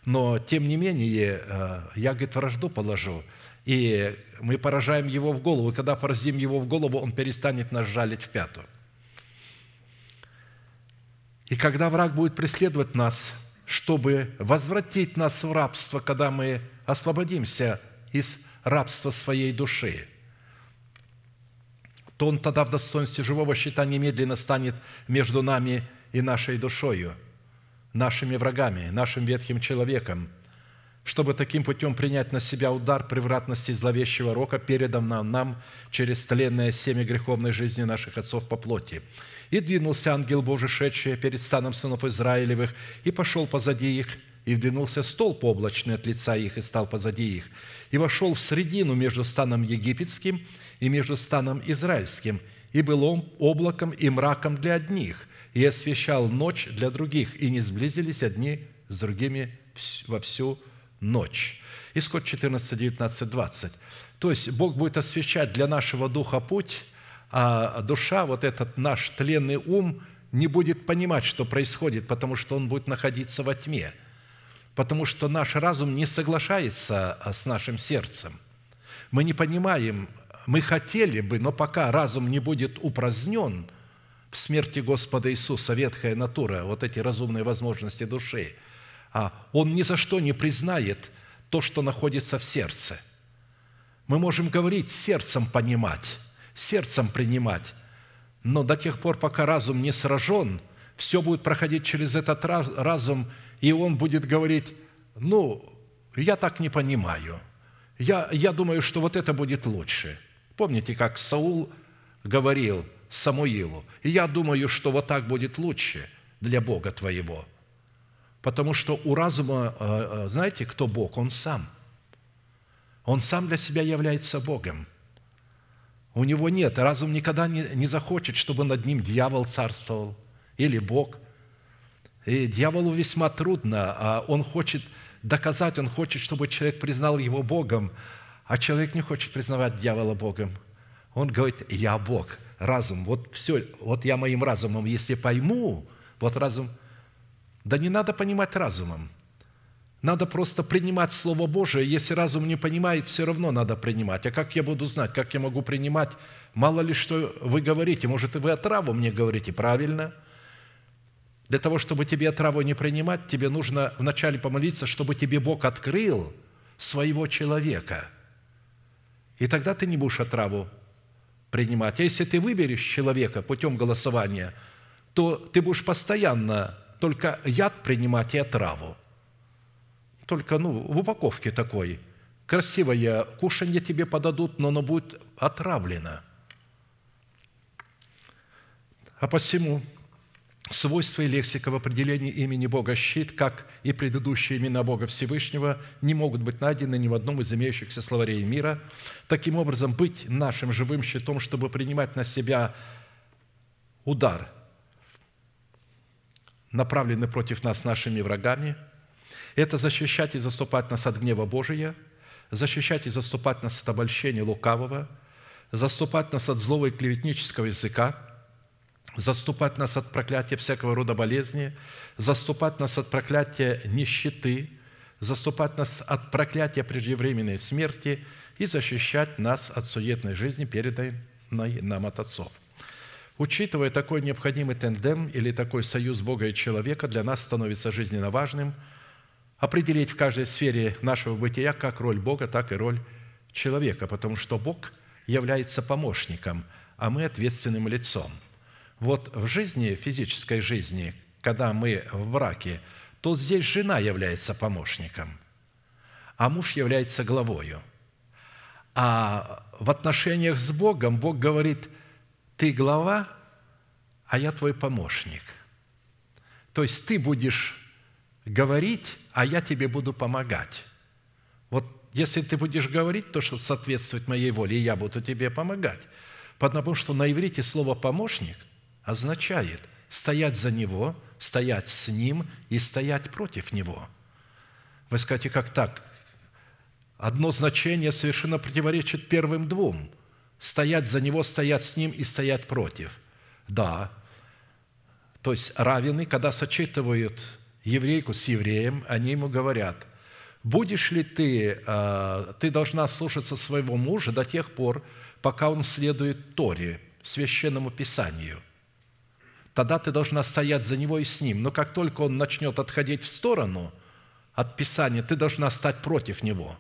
S1: Но, тем не менее, а, я, говорит, вражду положу, и мы поражаем его в голову. И когда поразим его в голову, он перестанет нас жалить в пятую. И когда враг будет преследовать нас, чтобы возвратить нас в рабство, когда мы освободимся из рабства своей души, то он тогда в достоинстве живого щита немедленно станет между нами и нашей душою, нашими врагами, нашим ветхим человеком – чтобы таким путем принять на себя удар превратности зловещего рока, переданного нам через тленное семя греховной жизни наших отцов по плоти. И двинулся ангел Божий, шедший перед станом сынов Израилевых, и пошел позади их, и вдвинулся столб облачный от лица их, и стал позади их, и вошел в средину между станом египетским и между станом израильским, и был он облаком и мраком для одних, и освещал ночь для других, и не сблизились одни с другими во всю ночь. Исход 14, 19, 20. То есть Бог будет освещать для нашего духа путь, а душа, вот этот наш тленный ум, не будет понимать, что происходит, потому что он будет находиться во тьме, потому что наш разум не соглашается а, с нашим сердцем. Мы не понимаем, мы хотели бы, но пока разум не будет упразднен в смерти Господа Иисуса, ветхая натура, вот эти разумные возможности души – а он ни за что не признает то, что находится в сердце. Мы можем говорить, сердцем понимать, сердцем принимать, но до тех пор, пока разум не сражен, все будет проходить через этот разум, и он будет говорить, ну, я так не понимаю, я, я думаю, что вот это будет лучше. Помните, как Саул говорил Самуилу, я думаю, что вот так будет лучше для Бога твоего – Потому что у разума, э, э, знаете, кто Бог? Он сам. Он сам для себя является Богом. У него нет, разум никогда не, не захочет, чтобы над ним дьявол царствовал или Бог. И дьяволу весьма трудно, а он хочет доказать, он хочет, чтобы человек признал его Богом, а человек не хочет признавать дьявола Богом. Он говорит, я Бог, разум. Вот все, вот я моим разумом, если пойму, вот разум, да не надо понимать разумом. Надо просто принимать Слово Божие. Если разум не понимает, все равно надо принимать. А как я буду знать, как я могу принимать? Мало ли, что вы говорите. Может, и вы отраву мне говорите. Правильно. Для того, чтобы тебе отраву не принимать, тебе нужно вначале помолиться, чтобы тебе Бог открыл своего человека. И тогда ты не будешь отраву принимать. А если ты выберешь человека путем голосования, то ты будешь постоянно только яд принимать и отраву только ну, в упаковке такой. Красивое кушанье тебе подадут, но оно будет отравлено. А посему свойства и лексика в определении имени Бога щит, как и предыдущие имена Бога Всевышнего, не могут быть найдены ни в одном из имеющихся словарей мира. Таким образом, быть нашим живым щитом, чтобы принимать на себя удар, направленный против нас нашими врагами – это защищать и заступать нас от гнева Божия, защищать и заступать нас от обольщения лукавого, заступать нас от злого и клеветнического языка, заступать нас от проклятия всякого рода болезни, заступать нас от проклятия нищеты, заступать нас от проклятия преждевременной смерти и защищать нас от суетной жизни, переданной нам от отцов. Учитывая такой необходимый тендем или такой союз Бога и человека, для нас становится жизненно важным – определить в каждой сфере нашего бытия как роль Бога, так и роль человека, потому что Бог является помощником, а мы ответственным лицом. Вот в жизни, физической жизни, когда мы в браке, то здесь жена является помощником, а муж является главою. А в отношениях с Богом Бог говорит, ты глава, а я твой помощник. То есть ты будешь говорить, а я тебе буду помогать. Вот если ты будешь говорить то, что соответствует моей воле, и я буду тебе помогать. Потому что на иврите слово «помощник» означает стоять за него, стоять с ним и стоять против него. Вы скажете, как так? Одно значение совершенно противоречит первым двум. Стоять за него, стоять с ним и стоять против. Да. То есть равены, когда сочетывают еврейку с евреем, они ему говорят, будешь ли ты, а, ты должна слушаться своего мужа до тех пор, пока он следует Торе, священному писанию. Тогда ты должна стоять за него и с ним. Но как только он начнет отходить в сторону от Писания, ты должна стать против него.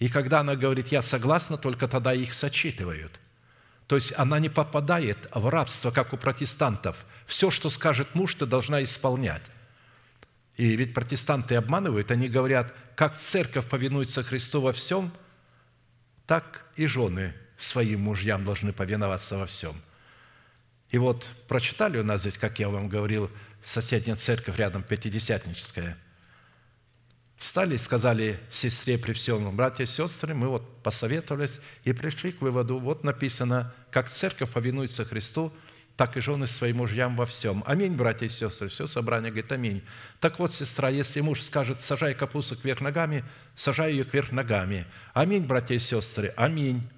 S1: И когда она говорит, я согласна, только тогда их сочитывают. То есть она не попадает в рабство, как у протестантов. Все, что скажет муж, ты должна исполнять. И ведь протестанты обманывают, они говорят, как церковь повинуется Христу во всем, так и жены своим мужьям должны повиноваться во всем. И вот прочитали у нас здесь, как я вам говорил, соседняя церковь рядом, Пятидесятническая. Встали и сказали сестре при всем, братья и сестры, мы вот посоветовались и пришли к выводу, вот написано, как церковь повинуется Христу – так и жены своим мужьям во всем. Аминь, братья и сестры. Все собрание говорит аминь. Так вот, сестра, если муж скажет, сажай капусту кверх ногами, сажай ее кверх ногами. Аминь, братья и сестры, аминь.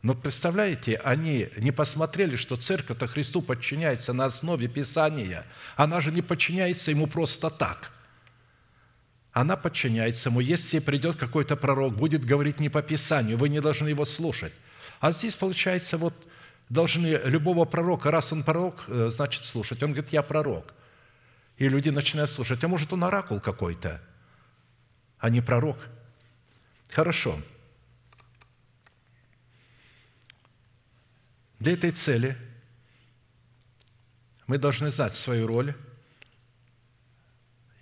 S1: Но представляете, они не посмотрели, что церковь-то Христу подчиняется на основе Писания. Она же не подчиняется ему просто так. Она подчиняется ему. Если придет какой-то пророк, будет говорить не по Писанию, вы не должны его слушать. А здесь получается вот должны любого пророка, раз он пророк, э, значит слушать. Он говорит, я пророк. И люди начинают слушать. А может, он оракул какой-то, а не пророк? Хорошо. Для этой цели мы должны знать свою роль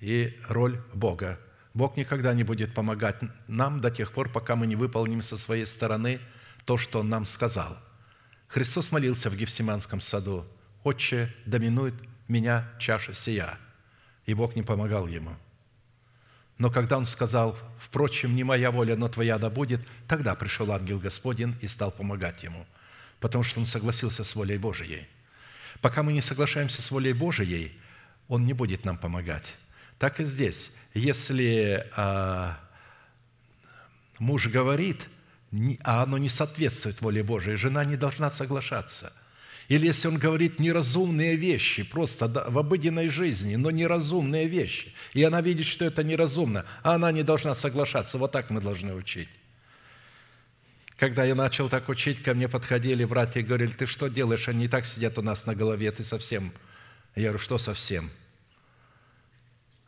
S1: и роль Бога. Бог никогда не будет помогать нам до тех пор, пока мы не выполним со своей стороны то, что Он нам сказал – Христос молился в Гефсиманском саду, «Отче, доминует меня чаша сия». И Бог не помогал ему. Но когда он сказал, «Впрочем, не моя воля, но твоя да будет», тогда пришел ангел Господень и стал помогать ему, потому что он согласился с волей Божией. Пока мы не соглашаемся с волей Божией, он не будет нам помогать. Так и здесь. Если а, муж говорит – а оно не соответствует воле Божией, жена не должна соглашаться. Или если он говорит неразумные вещи, просто в обыденной жизни, но неразумные вещи, и она видит, что это неразумно, а она не должна соглашаться. Вот так мы должны учить. Когда я начал так учить, ко мне подходили братья и говорили, ты что делаешь? Они и так сидят у нас на голове, ты совсем... Я говорю, что совсем?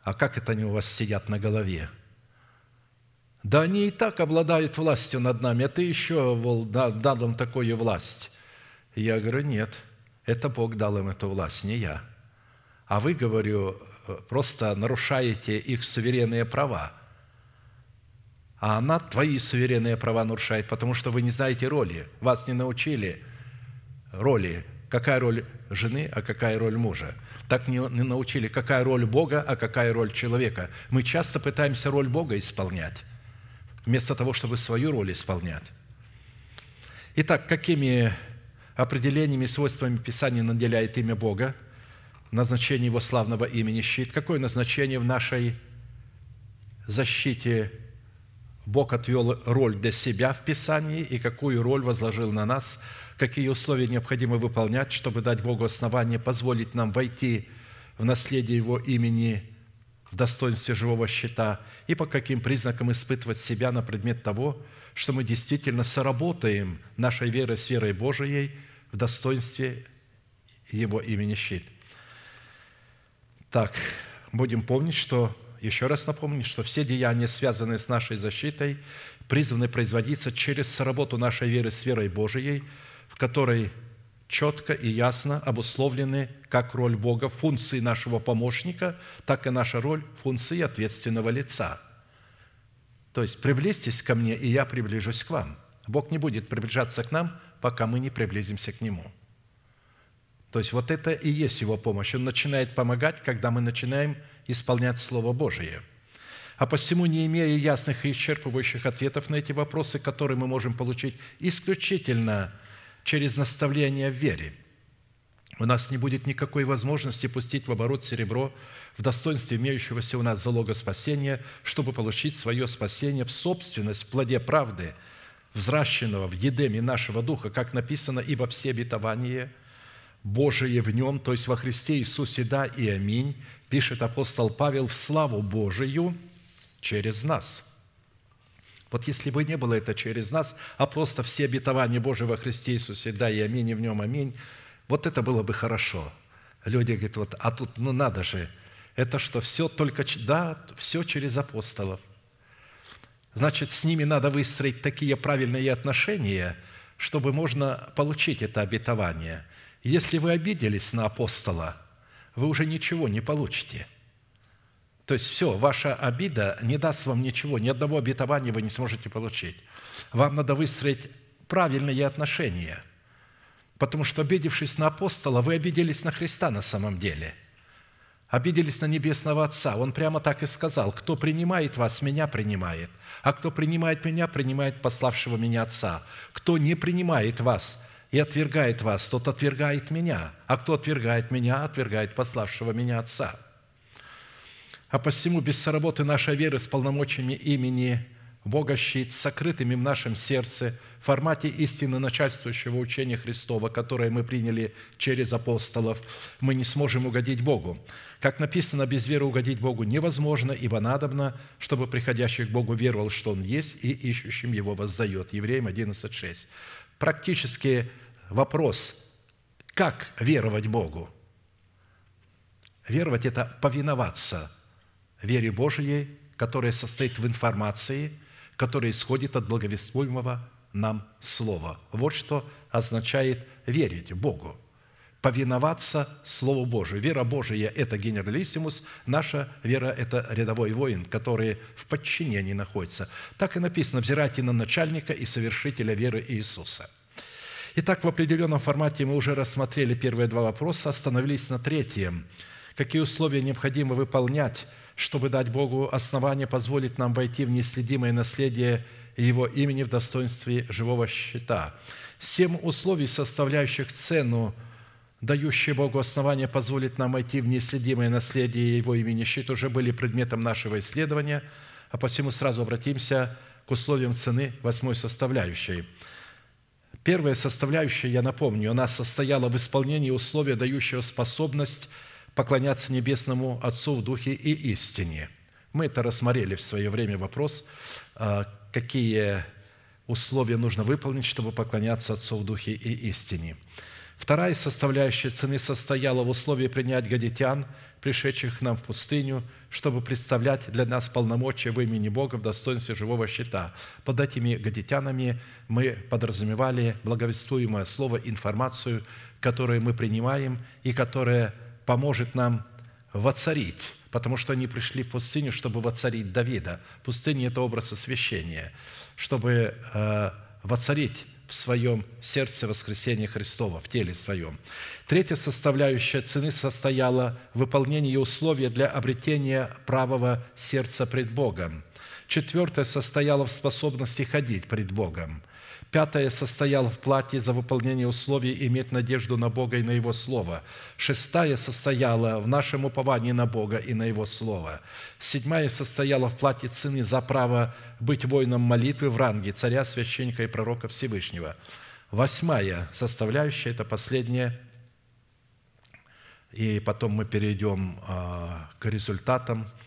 S1: А как это они у вас сидят на голове? Да они и так обладают властью над нами, а ты еще дал им такую власть. Я говорю, нет, это Бог дал им эту власть, не я. А вы, говорю, просто нарушаете их суверенные права. А она твои суверенные права нарушает, потому что вы не знаете роли. Вас не научили роли. Какая роль жены, а какая роль мужа. Так не, не научили, какая роль Бога, а какая роль человека. Мы часто пытаемся роль Бога исполнять вместо того, чтобы свою роль исполнять. Итак, какими определениями и свойствами Писания наделяет имя Бога, назначение Его славного имени щит? Какое назначение в нашей защите Бог отвел роль для себя в Писании и какую роль возложил на нас, какие условия необходимо выполнять, чтобы дать Богу основание позволить нам войти в наследие Его имени в достоинстве живого щита – и по каким признакам испытывать себя на предмет того, что мы действительно соработаем нашей верой с верой Божией в достоинстве Его имени щит. Так, будем помнить, что, еще раз напомню, что все деяния, связанные с нашей защитой, призваны производиться через работу нашей веры с верой Божией, которой четко и ясно обусловлены как роль Бога функции нашего помощника, так и наша роль функции ответственного лица. То есть приблизьтесь ко мне, и я приближусь к вам. Бог не будет приближаться к нам, пока мы не приблизимся к Нему. То есть вот это и есть Его помощь. Он начинает помогать, когда мы начинаем исполнять Слово Божие. А посему, не имея ясных и исчерпывающих ответов на эти вопросы, которые мы можем получить исключительно – через наставление в вере. У нас не будет никакой возможности пустить в оборот серебро в достоинстве имеющегося у нас залога спасения, чтобы получить свое спасение в собственность в плоде правды, взращенного в едеме нашего духа, как написано, «Ибо все обетования Божие в нем, то есть во Христе Иисусе, да и аминь», пишет апостол Павел, «в славу Божию через нас». Вот если бы не было это через нас, а просто все обетования Божьи во Христе Иисусе, да, и аминь, и в нем аминь, вот это было бы хорошо. Люди говорят, вот, а тут, ну надо же, это что, все только, да, все через апостолов. Значит, с ними надо выстроить такие правильные отношения, чтобы можно получить это обетование. Если вы обиделись на апостола, вы уже ничего не получите – то есть все, ваша обида не даст вам ничего, ни одного обетования вы не сможете получить. Вам надо выстроить правильные отношения, потому что, обидевшись на апостола, вы обиделись на Христа на самом деле. Обиделись на Небесного Отца. Он прямо так и сказал, кто принимает вас, меня принимает, а кто принимает меня, принимает пославшего меня Отца. Кто не принимает вас и отвергает вас, тот отвергает меня, а кто отвергает меня, отвергает пославшего меня Отца». А посему без соработы нашей веры с полномочиями имени Бога щит, сокрытыми в нашем сердце, в формате истины начальствующего учения Христова, которое мы приняли через апостолов, мы не сможем угодить Богу. Как написано, без веры угодить Богу невозможно, ибо надобно, чтобы приходящий к Богу веровал, что Он есть, и ищущим Его воздает. Евреям 11.6. Практически вопрос, как веровать Богу? Веровать – это повиноваться – вере Божией, которая состоит в информации, которая исходит от благовествуемого нам Слова. Вот что означает верить Богу. Повиноваться Слову Божию. Вера Божия – это генералиссимус, наша вера – это рядовой воин, который в подчинении находится. Так и написано «взирайте на начальника и совершителя веры Иисуса». Итак, в определенном формате мы уже рассмотрели первые два вопроса, остановились на третьем. Какие условия необходимо выполнять – чтобы дать Богу основание позволить нам войти в неследимое наследие Его имени в достоинстве живого щита. Семь условий, составляющих цену, дающие Богу основание позволить нам войти в неследимое наследие Его имени щит, уже были предметом нашего исследования, а посему сразу обратимся к условиям цены восьмой составляющей. Первая составляющая, я напомню, она состояла в исполнении условия, дающего способность поклоняться Небесному Отцу в Духе и истине. Мы это рассмотрели в свое время вопрос, а, какие условия нужно выполнить, чтобы поклоняться Отцу в Духе и истине. Вторая составляющая цены состояла в условии принять гадитян, пришедших к нам в пустыню, чтобы представлять для нас полномочия в имени Бога в достоинстве живого щита. Под этими гадитянами мы подразумевали благовествуемое слово, информацию, которую мы принимаем и которая поможет нам воцарить, потому что они пришли в пустыню, чтобы воцарить Давида. Пустыня – это образ освящения, чтобы э, воцарить в своем сердце воскресения Христова, в теле своем. Третья составляющая цены состояла в выполнении условия для обретения правого сердца пред Богом. Четвертая состояла в способности ходить пред Богом. Пятое состояло в плате за выполнение условий иметь надежду на Бога и на Его Слово. Шестая состояла в нашем уповании на Бога и на Его Слово. Седьмая состояла в плате цены за право быть воином молитвы в ранге царя, священника и пророка Всевышнего. Восьмая составляющая – это последняя, и потом мы перейдем а, к результатам –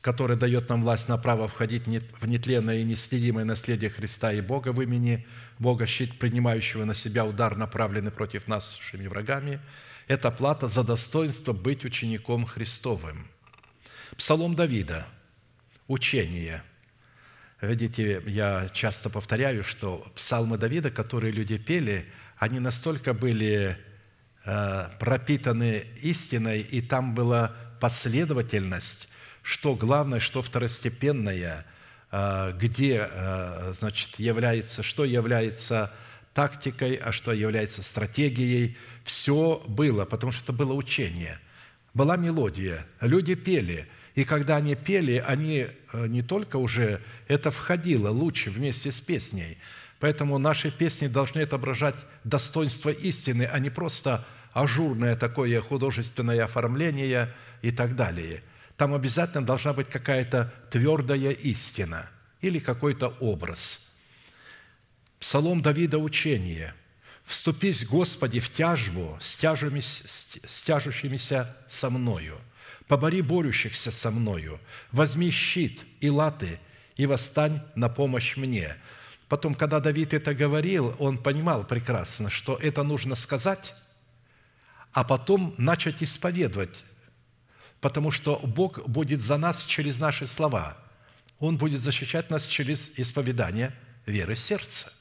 S1: который дает нам власть на право входить в нетленное и неследимое наследие Христа и Бога в имени Бога, щит, принимающего на себя удар, направленный против нас нашими врагами, это плата за достоинство быть учеником Христовым. Псалом Давида, учение. Видите, я часто повторяю, что псалмы Давида, которые люди пели, они настолько были э, пропитаны истиной, и там была последовательность, что главное, что второстепенное, а, где, а, значит, является, что является тактикой, а что является стратегией. Все было, потому что это было учение. Была мелодия, люди пели, и когда они пели, они а, не только уже, это входило лучше вместе с песней. Поэтому наши песни должны отображать достоинство истины, а не просто ажурное такое художественное оформление и так далее – там обязательно должна быть какая-то твердая истина или какой-то образ. Псалом Давида учение. «Вступись, Господи, в тяжбу с, тяжами, с тяжущимися со мною, побори борющихся со мною, возьми щит и латы, и восстань на помощь мне». Потом, когда Давид это говорил, он понимал прекрасно, что это нужно сказать, а потом начать исповедовать потому что Бог будет за нас через наши слова. Он будет защищать нас через исповедание веры сердца.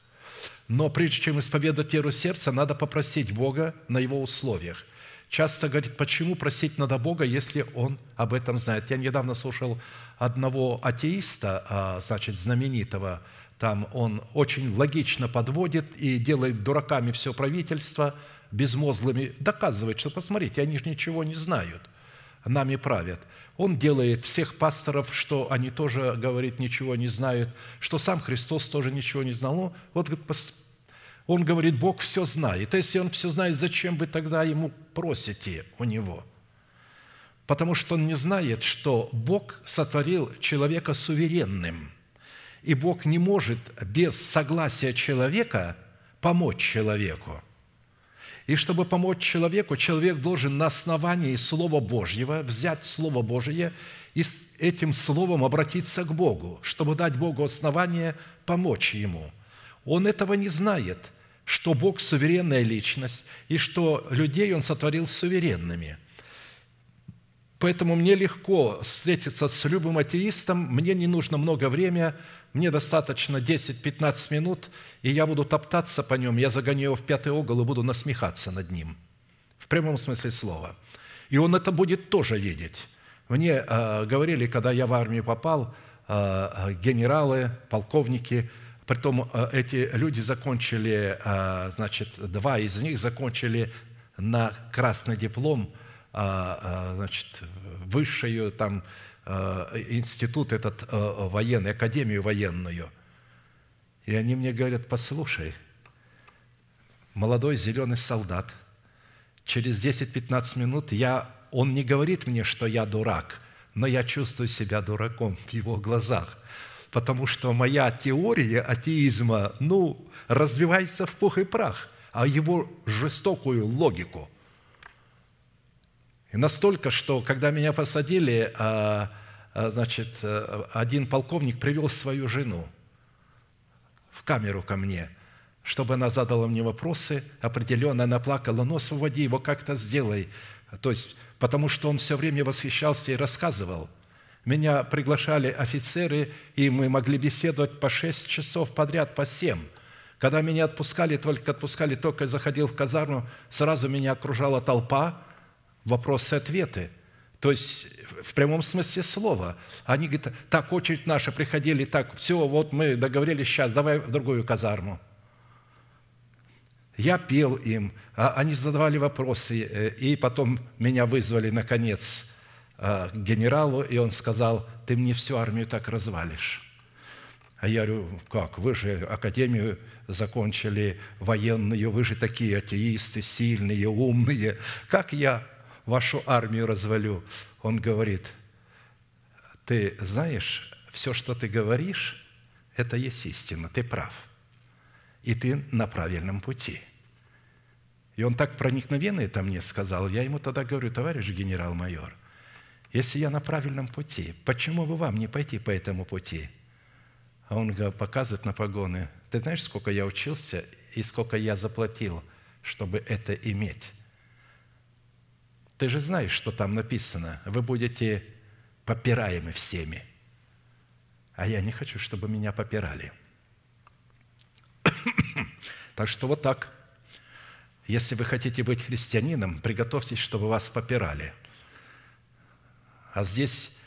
S1: Но прежде чем исповедать веру сердца, надо попросить Бога на Его условиях. Часто говорит, почему просить надо Бога, если Он об этом знает. Я недавно слушал одного атеиста, а, значит, знаменитого, там он очень логично подводит и делает дураками все правительство, безмозглыми, доказывает, что, посмотрите, они же ничего не знают – нами правят. Он делает всех пасторов, что они тоже, говорит, ничего не знают, что сам Христос тоже ничего не знал. Ну, вот он говорит, Бог все знает. Если Он все знает, зачем вы тогда Ему просите у Него? Потому что Он не знает, что Бог сотворил человека суверенным. И Бог не может без согласия человека помочь человеку – и чтобы помочь человеку, человек должен на основании Слова Божьего взять Слово Божье и с этим Словом обратиться к Богу, чтобы дать Богу основание помочь ему. Он этого не знает, что Бог – суверенная личность, и что людей Он сотворил суверенными. Поэтому мне легко встретиться с любым атеистом, мне не нужно много времени – мне достаточно 10-15 минут, и я буду топтаться по нем, я загоню его в пятый угол и буду насмехаться над ним. В прямом смысле слова. И он это будет тоже видеть. Мне э, говорили, когда я в армию попал, э, генералы, полковники, притом э, эти люди закончили, э, значит, два из них закончили на красный диплом, э, э, значит, высшую там Э, институт этот э, военный, академию военную. И они мне говорят, послушай, молодой зеленый солдат, через 10-15 минут я, он не говорит мне, что я дурак, но я чувствую себя дураком в его глазах, потому что моя теория атеизма, ну, развивается в пух и прах, а его жестокую логику. И настолько, что когда меня посадили, а, значит, э, один полковник привел свою жену в камеру ко мне, чтобы она задала мне вопросы, определенно она плакала, но освободи его, как-то сделай. То есть, потому что он все время восхищался и рассказывал. Меня приглашали офицеры, и мы могли беседовать по шесть часов подряд, по семь. Когда меня отпускали, только отпускали, только заходил в казарму, сразу меня окружала толпа, вопросы-ответы. То есть в прямом смысле слова. Они говорят, так, очередь наша, приходили, так, все, вот мы договорились, сейчас, давай в другую казарму. Я пел им, а они задавали вопросы, э, и потом меня вызвали, наконец, э, к генералу, и он сказал, ты мне всю армию так развалишь. А я говорю, как, вы же академию закончили военную, вы же такие атеисты, сильные, умные. Как я вашу армию развалю? Он говорит, ты знаешь, все, что ты говоришь, это есть истина, ты прав. И ты на правильном пути. И он так проникновенно это мне сказал. Я ему тогда говорю, товарищ генерал-майор, если я на правильном пути, почему бы вам не пойти по этому пути? А он показывает на погоны. Ты знаешь, сколько я учился и сколько я заплатил, чтобы это иметь? Ты же знаешь, что там написано. Вы будете попираемы всеми. А я не хочу, чтобы меня попирали. Так что вот так. Если вы хотите быть христианином, приготовьтесь, чтобы вас попирали. А здесь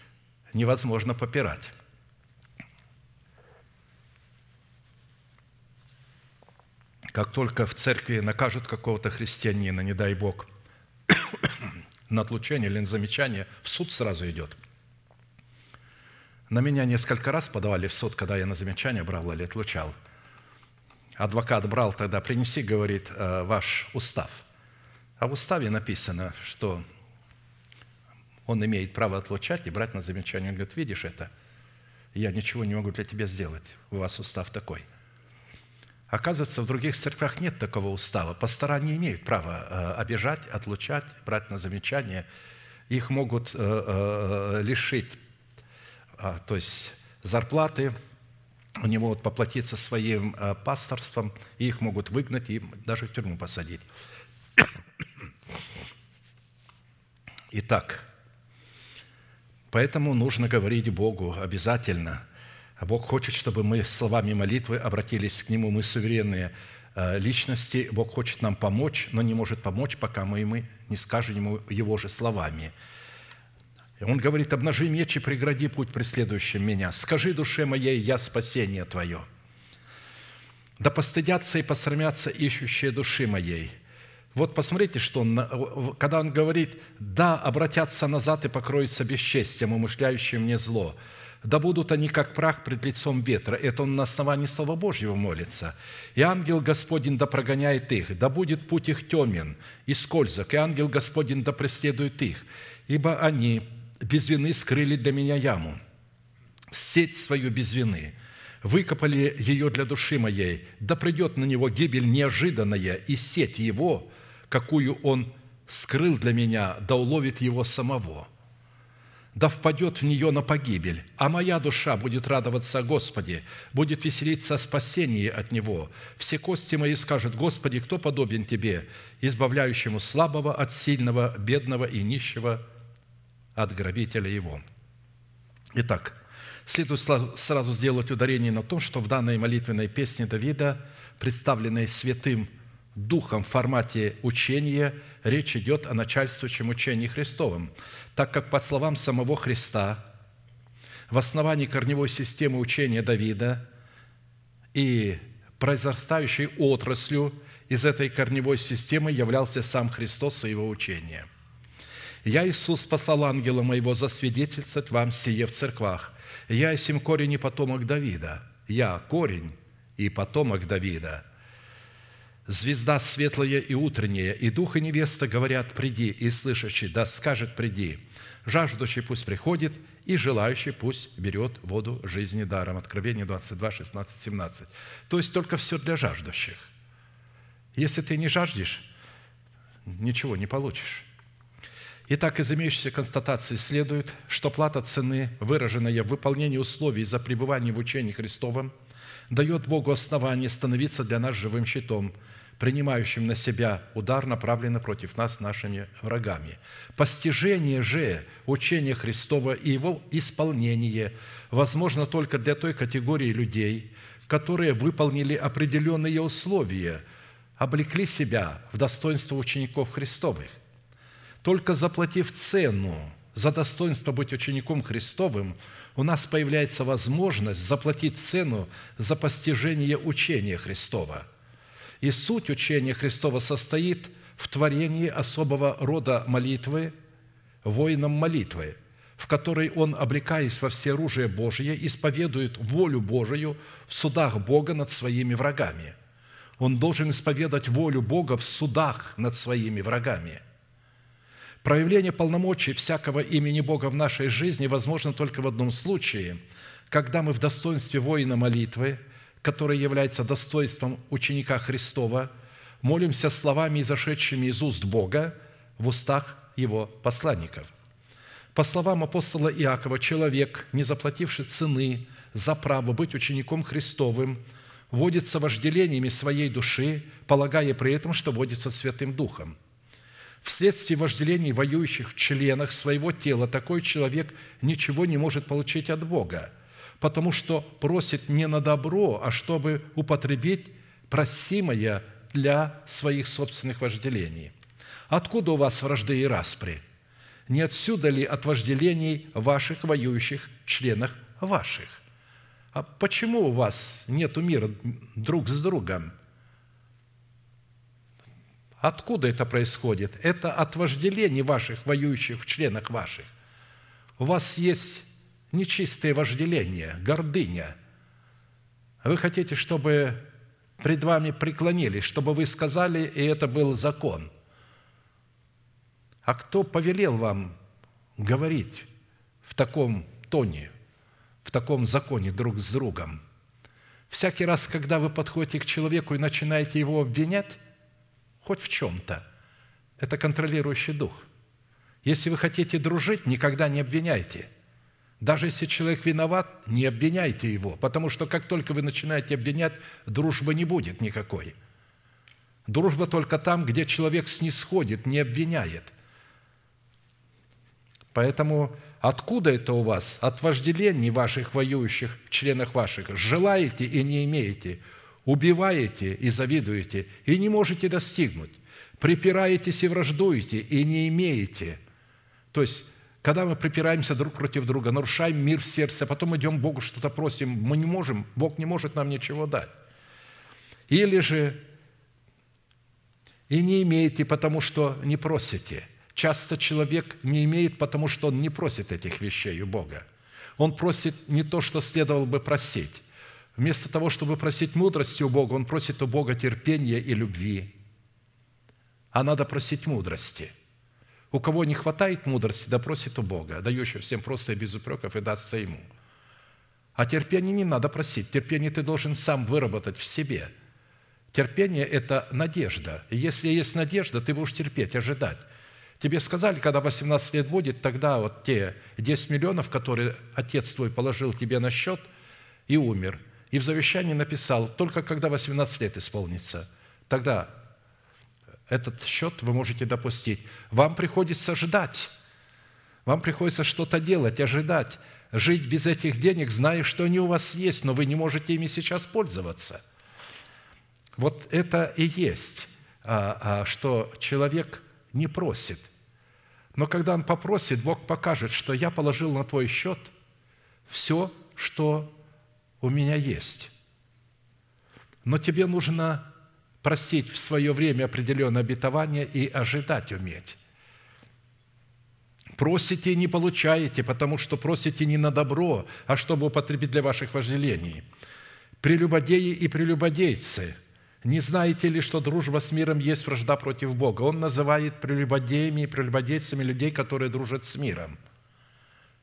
S1: невозможно попирать. Как только в церкви накажут какого-то христианина, не дай Бог, на отлучение или на замечание, в суд сразу идет. На меня несколько раз подавали в суд, когда я на замечание брал или отлучал. Адвокат брал тогда, принеси, говорит, «э, ваш устав. А в уставе написано, что он имеет право отлучать и брать на замечание. Он говорит, видишь это? Я ничего не могу для тебя сделать. У вас устав такой. Оказывается, в других церквях нет такого устава. Пастора не имеют права э, обижать, отлучать, брать на замечание. Их могут э, э, лишить, а, то есть зарплаты, они могут поплатиться своим пасторством, и их могут выгнать и даже в тюрьму посадить. Итак, поэтому нужно говорить Богу обязательно – а Бог хочет, чтобы мы словами молитвы обратились к Нему. Мы суверенные э, личности. Бог хочет нам помочь, но не может помочь, пока мы ему не скажем Ему Его же словами. Он говорит, обнажи меч и прегради путь преследующим меня. Скажи душе моей, я спасение Твое. Да постыдятся и посрамятся ищущие души моей. Вот посмотрите, что он, когда он говорит, да, обратятся назад и покроются бесчестием, умышляющим мне зло – да будут они, как прах пред лицом ветра. Это он на основании Слова Божьего молится. И ангел Господень да прогоняет их, да будет путь их темен и скользок, и ангел Господень да преследует их, ибо они без вины скрыли для меня яму, сеть свою без вины, выкопали ее для души моей, да придет на него гибель неожиданная, и сеть его, какую он скрыл для меня, да уловит его самого» да впадет в нее на погибель, а моя душа будет радоваться о Господе, будет веселиться о спасении от Него. Все кости мои скажут, Господи, кто подобен Тебе, избавляющему слабого от сильного, бедного и нищего от грабителя его». Итак, следует сразу сделать ударение на том, что в данной молитвенной песне Давида, представленной святым Духом в формате учения, речь идет о начальствующем учении Христовом – так как, по словам самого Христа, в основании корневой системы учения Давида и произрастающей отраслью из этой корневой системы являлся сам Христос и его учение. «Я, Иисус, спасал ангела моего засвидетельствовать вам сие в церквах. Я, сим корень и потомок Давида. Я – корень и потомок Давида» звезда светлая и утренняя, и дух и невеста говорят, приди, и слышащий, да скажет, приди. Жаждущий пусть приходит, и желающий пусть берет воду жизни даром. Откровение 22, 16, 17. То есть только все для жаждущих. Если ты не жаждешь, ничего не получишь. Итак, из имеющейся констатации следует, что плата цены, выраженная в выполнении условий за пребывание в учении Христовом, дает Богу основание становиться для нас живым щитом, принимающим на себя удар, направленный против нас нашими врагами. Постижение же учения Христова и его исполнение возможно только для той категории людей, которые выполнили определенные условия, облекли себя в достоинство учеников Христовых. Только заплатив цену за достоинство быть учеником Христовым, у нас появляется возможность заплатить цену за постижение учения Христова. И суть учения Христова состоит в творении особого рода молитвы, воином молитвы, в которой он, облекаясь во все оружие Божие, исповедует волю Божию в судах Бога над своими врагами. Он должен исповедать волю Бога в судах над своими врагами – Проявление полномочий всякого имени Бога в нашей жизни возможно только в одном случае, когда мы в достоинстве воина молитвы, которое является достоинством ученика Христова, молимся словами, изошедшими из уст Бога в устах Его посланников. По словам апостола Иакова, человек, не заплативший цены за право быть учеником Христовым, водится вожделениями своей души, полагая при этом, что водится Святым Духом – Вследствие вожделений воюющих в членах своего тела такой человек ничего не может получить от Бога, потому что просит не на добро, а чтобы употребить просимое для своих собственных вожделений. Откуда у вас вражды и распри? Не отсюда ли от вожделений ваших воюющих членах ваших? А почему у вас нет мира друг с другом? Откуда это происходит? Это от вожделений ваших, воюющих в членах ваших. У вас есть нечистое вожделение, гордыня. Вы хотите, чтобы пред вами преклонились, чтобы вы сказали, и это был закон. А кто повелел вам говорить в таком тоне, в таком законе друг с другом? Всякий раз, когда вы подходите к человеку и начинаете его обвинять, хоть в чем-то. Это контролирующий дух. Если вы хотите дружить, никогда не обвиняйте. Даже если человек виноват, не обвиняйте его, потому что как только вы начинаете обвинять, дружбы не будет никакой. Дружба только там, где человек снисходит, не обвиняет. Поэтому откуда это у вас? От вожделений ваших воюющих членах ваших. Желаете и не имеете – убиваете и завидуете, и не можете достигнуть, припираетесь и враждуете, и не имеете. То есть, когда мы припираемся друг против друга, нарушаем мир в сердце, а потом идем Богу что-то просим, мы не можем, Бог не может нам ничего дать. Или же и не имеете, потому что не просите. Часто человек не имеет, потому что он не просит этих вещей у Бога. Он просит не то, что следовало бы просить. Вместо того, чтобы просить мудрости у Бога, он просит у Бога терпения и любви. А надо просить мудрости. У кого не хватает мудрости, да просит у Бога, дающего всем просто и без упреков, и дастся ему. А терпение не надо просить. Терпение ты должен сам выработать в себе. Терпение – это надежда. И если есть надежда, ты будешь терпеть, ожидать. Тебе сказали, когда 18 лет будет, тогда вот те 10 миллионов, которые отец твой положил тебе на счет и умер – и в завещании написал, только когда 18 лет исполнится, тогда этот счет вы можете допустить. Вам приходится ждать, вам приходится что-то делать, ожидать, жить без этих денег, зная, что они у вас есть, но вы не можете ими сейчас пользоваться. Вот это и есть, а, а, что человек не просит. Но когда он попросит, Бог покажет, что я положил на твой счет все, что у меня есть. Но тебе нужно просить в свое время определенное обетование и ожидать уметь. Просите и не получаете, потому что просите не на добро, а чтобы употребить для ваших вожделений. Прелюбодеи и прелюбодейцы, не знаете ли, что дружба с миром есть вражда против Бога? Он называет прелюбодеями и прелюбодейцами людей, которые дружат с миром –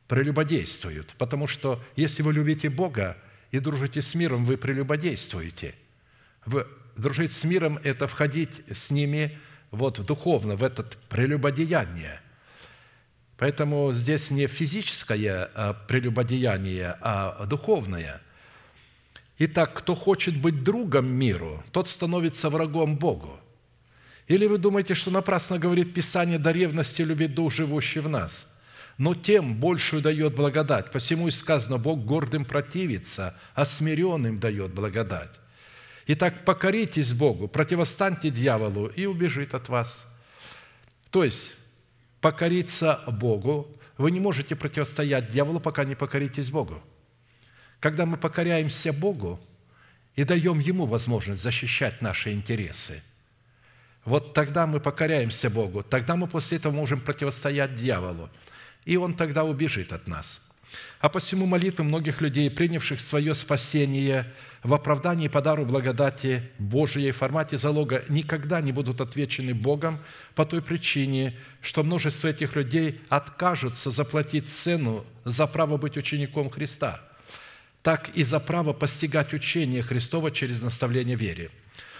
S1: прелюбодействуют. Потому что если вы любите Бога и дружите с миром, вы прелюбодействуете. Вы, дружить с миром – это входить с ними вот духовно, в это прелюбодеяние. Поэтому здесь не физическое а, прелюбодеяние, а духовное. Итак, кто хочет быть другом миру, тот становится врагом Богу. Или вы думаете, что напрасно говорит Писание, до ревности любит Дух, живущий в нас? Но тем большую дает благодать. Посему и сказано, Бог гордым противится, а смиренным дает благодать. Итак, покоритесь Богу, противостаньте дьяволу, и убежит от вас. То есть, покориться Богу, вы не можете противостоять дьяволу, пока не покоритесь Богу. Когда мы покоряемся Богу и даем Ему возможность защищать наши интересы, вот тогда мы покоряемся Богу, тогда мы после этого можем противостоять дьяволу, и он тогда убежит от нас. А посему молитвы многих людей, принявших свое спасение в оправдании по дару благодати Божией в формате залога, никогда не будут отвечены Богом по той причине, что множество этих людей откажутся заплатить цену за право быть учеником Христа – так и за право постигать учение Христова через наставление вере.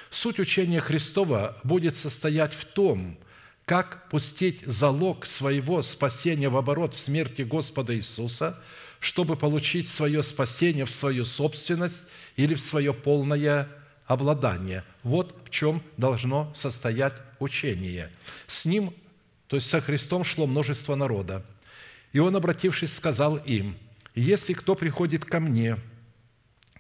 S1: Суть учения Христова будет состоять в том, как пустить залог своего спасения в оборот в смерти Господа Иисуса, чтобы получить свое спасение в свою собственность или в свое полное обладание. Вот в чем должно состоять учение. С ним, то есть со Христом, шло множество народа. И он, обратившись, сказал им – если кто приходит ко мне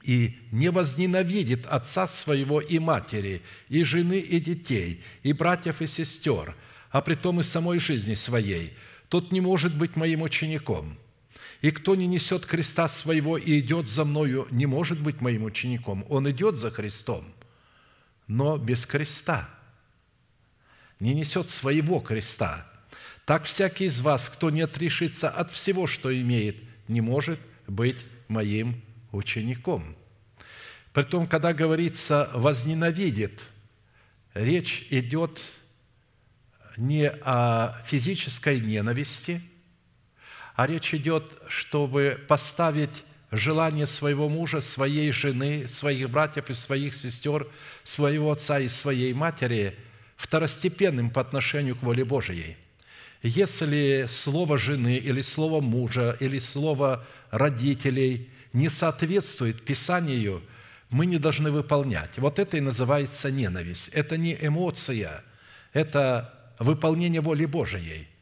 S1: и не возненавидит отца своего и матери, и жены, и детей, и братьев, и сестер, а при том и самой жизни своей, тот не может быть моим учеником. И кто не несет креста своего и идет за мною, не может быть моим учеником. Он идет за Христом, но без креста. Не несет своего креста. Так всякий из вас, кто не отрешится от всего, что имеет – не может быть моим учеником. Притом, когда говорится «возненавидит», речь идет не о физической ненависти, а речь идет, чтобы поставить желание своего мужа, своей жены, своих братьев и своих сестер, своего отца и своей матери второстепенным по отношению к воле Божией – если слово жены или слово мужа или слово родителей не соответствует Писанию, мы не должны выполнять. Вот это и называется ненависть. Это не эмоция, это выполнение воли Божией –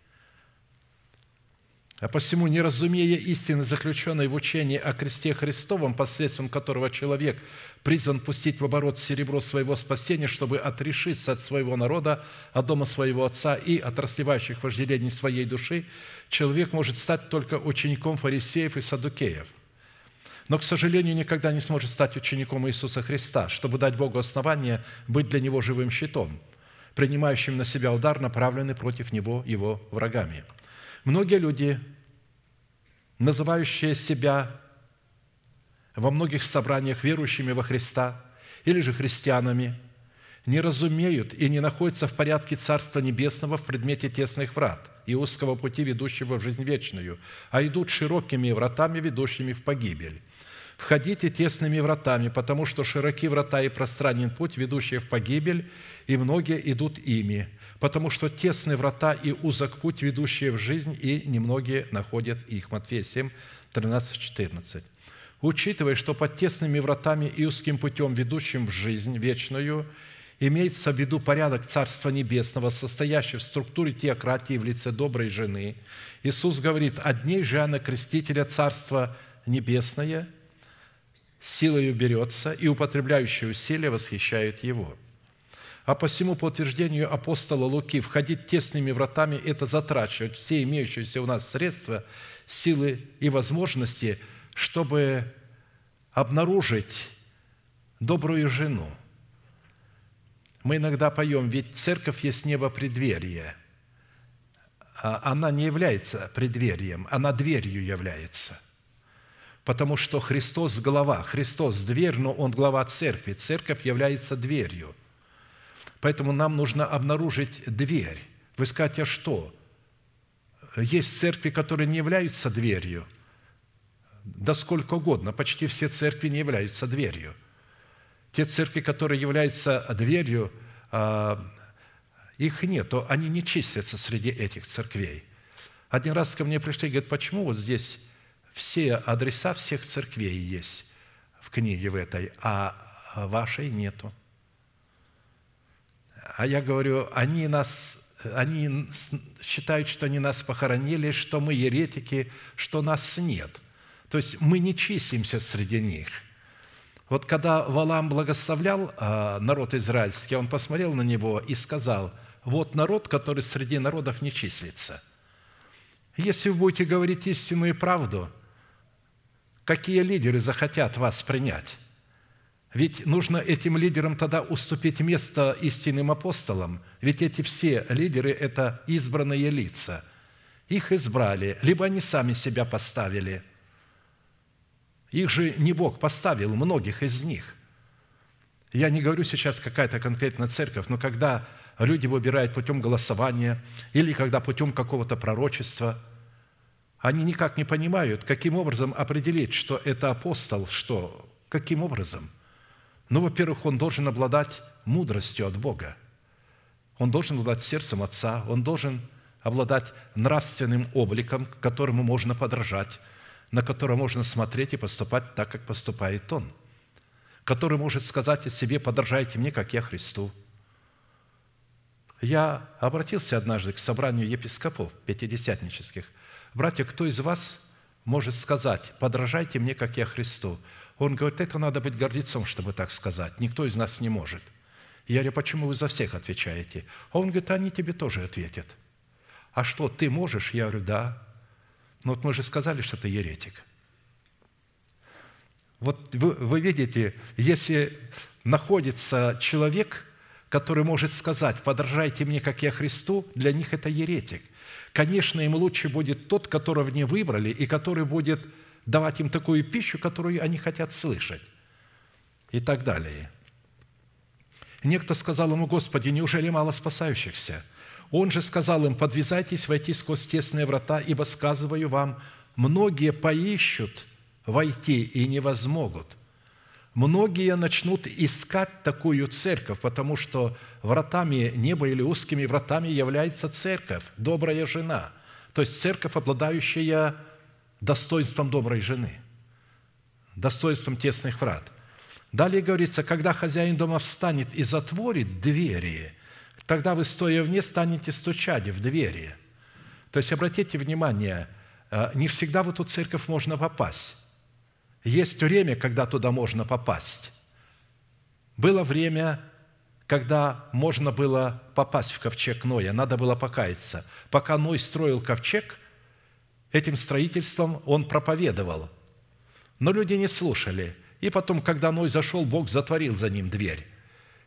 S1: а посему, не разумея истины, заключенной в учении о кресте Христовом, посредством которого человек призван пустить в оборот серебро своего спасения, чтобы отрешиться от своего народа, от дома своего отца и от расливающих вожделений своей души, человек может стать только учеником фарисеев и садукеев. Но, к сожалению, никогда не сможет стать учеником Иисуса Христа, чтобы дать Богу основание быть для Него живым щитом, принимающим на себя удар, направленный против Него Его врагами – Многие люди, называющие себя во многих собраниях верующими во Христа или же христианами, не разумеют и не находятся в порядке Царства Небесного в предмете тесных врат и узкого пути, ведущего в жизнь вечную, а идут широкими вратами, ведущими в погибель. Входите тесными вратами, потому что широки врата и пространен путь, ведущий в погибель, и многие идут ими потому что тесны врата и узок путь, ведущие в жизнь, и немногие находят их». Матфея 7, 13, 14. Учитывая, что под тесными вратами и узким путем, ведущим в жизнь вечную, имеется в виду порядок Царства Небесного, состоящий в структуре теократии в лице доброй жены, Иисус говорит, «Одней же Иоанна Крестителя Царство Небесное силою берется, и употребляющие усилия восхищают Его». А посему, по утверждению апостола Луки, входить тесными вратами – это затрачивать все имеющиеся у нас средства, силы и возможности, чтобы обнаружить добрую жену. Мы иногда поем, ведь церковь есть небо преддверие. А она не является преддверием, она дверью является. Потому что Христос – глава, Христос – дверь, но Он глава церкви. Церковь является дверью – Поэтому нам нужно обнаружить дверь. Вы скажете, а что? есть церкви, которые не являются дверью. Да сколько угодно, почти все церкви не являются дверью. Те церкви, которые являются дверью, а, их нет, они не числятся среди этих церквей. Один раз ко мне пришли и говорят, почему вот здесь все адреса всех церквей есть в книге в этой, а вашей нету. А я говорю, они нас они считают, что они нас похоронили, что мы еретики, что нас нет. То есть мы не числимся среди них. Вот когда Валам благословлял а, народ израильский, он посмотрел на него и сказал, вот народ, который среди народов не числится. Если вы будете говорить истинную правду, какие лидеры захотят вас принять? Ведь нужно этим лидерам тогда уступить место истинным апостолам, ведь эти все лидеры – это избранные лица. Их избрали, либо они сами себя поставили. Их же не Бог поставил, многих из них. Я не говорю сейчас какая-то конкретная церковь, но когда люди выбирают путем голосования или когда путем какого-то пророчества, они никак не понимают, каким образом определить, что это апостол, что, каким образом – ну, во-первых, он должен обладать мудростью от Бога. Он должен обладать сердцем Отца, он должен обладать нравственным обликом, которому можно подражать, на которого можно смотреть и поступать так, как поступает Он, который может сказать о себе «подражайте мне, как я Христу». Я обратился однажды к собранию епископов пятидесятнических. «Братья, кто из вас может сказать «подражайте мне, как я Христу»?» Он говорит, это надо быть гордецом, чтобы так сказать. Никто из нас не может. Я говорю, почему вы за всех отвечаете? А он говорит, они тебе тоже ответят. А что, ты можешь? Я говорю, да. Но вот мы же сказали, что ты еретик. Вот вы, вы видите, если находится человек, который может сказать, подражайте мне, как я Христу, для них это еретик. Конечно, им лучше будет тот, которого не выбрали, и который будет давать им такую пищу, которую они хотят слышать. И так далее. Некто сказал ему, Господи, неужели мало спасающихся? Он же сказал им, подвязайтесь войти сквозь тесные врата, ибо, сказываю вам, многие поищут войти и не возмогут. Многие начнут искать такую церковь, потому что вратами неба или узкими вратами является церковь, добрая жена. То есть церковь, обладающая достоинством доброй жены, достоинством тесных врат. Далее говорится, когда хозяин дома встанет и затворит двери, тогда вы, стоя вне, станете стучать в двери. То есть, обратите внимание, э, не всегда в эту церковь можно попасть. Есть время, когда туда можно попасть. Было время, когда можно было попасть в ковчег Ноя, надо было покаяться. Пока Ной строил ковчег – этим строительством он проповедовал. Но люди не слушали. И потом, когда Ной зашел, Бог затворил за ним дверь.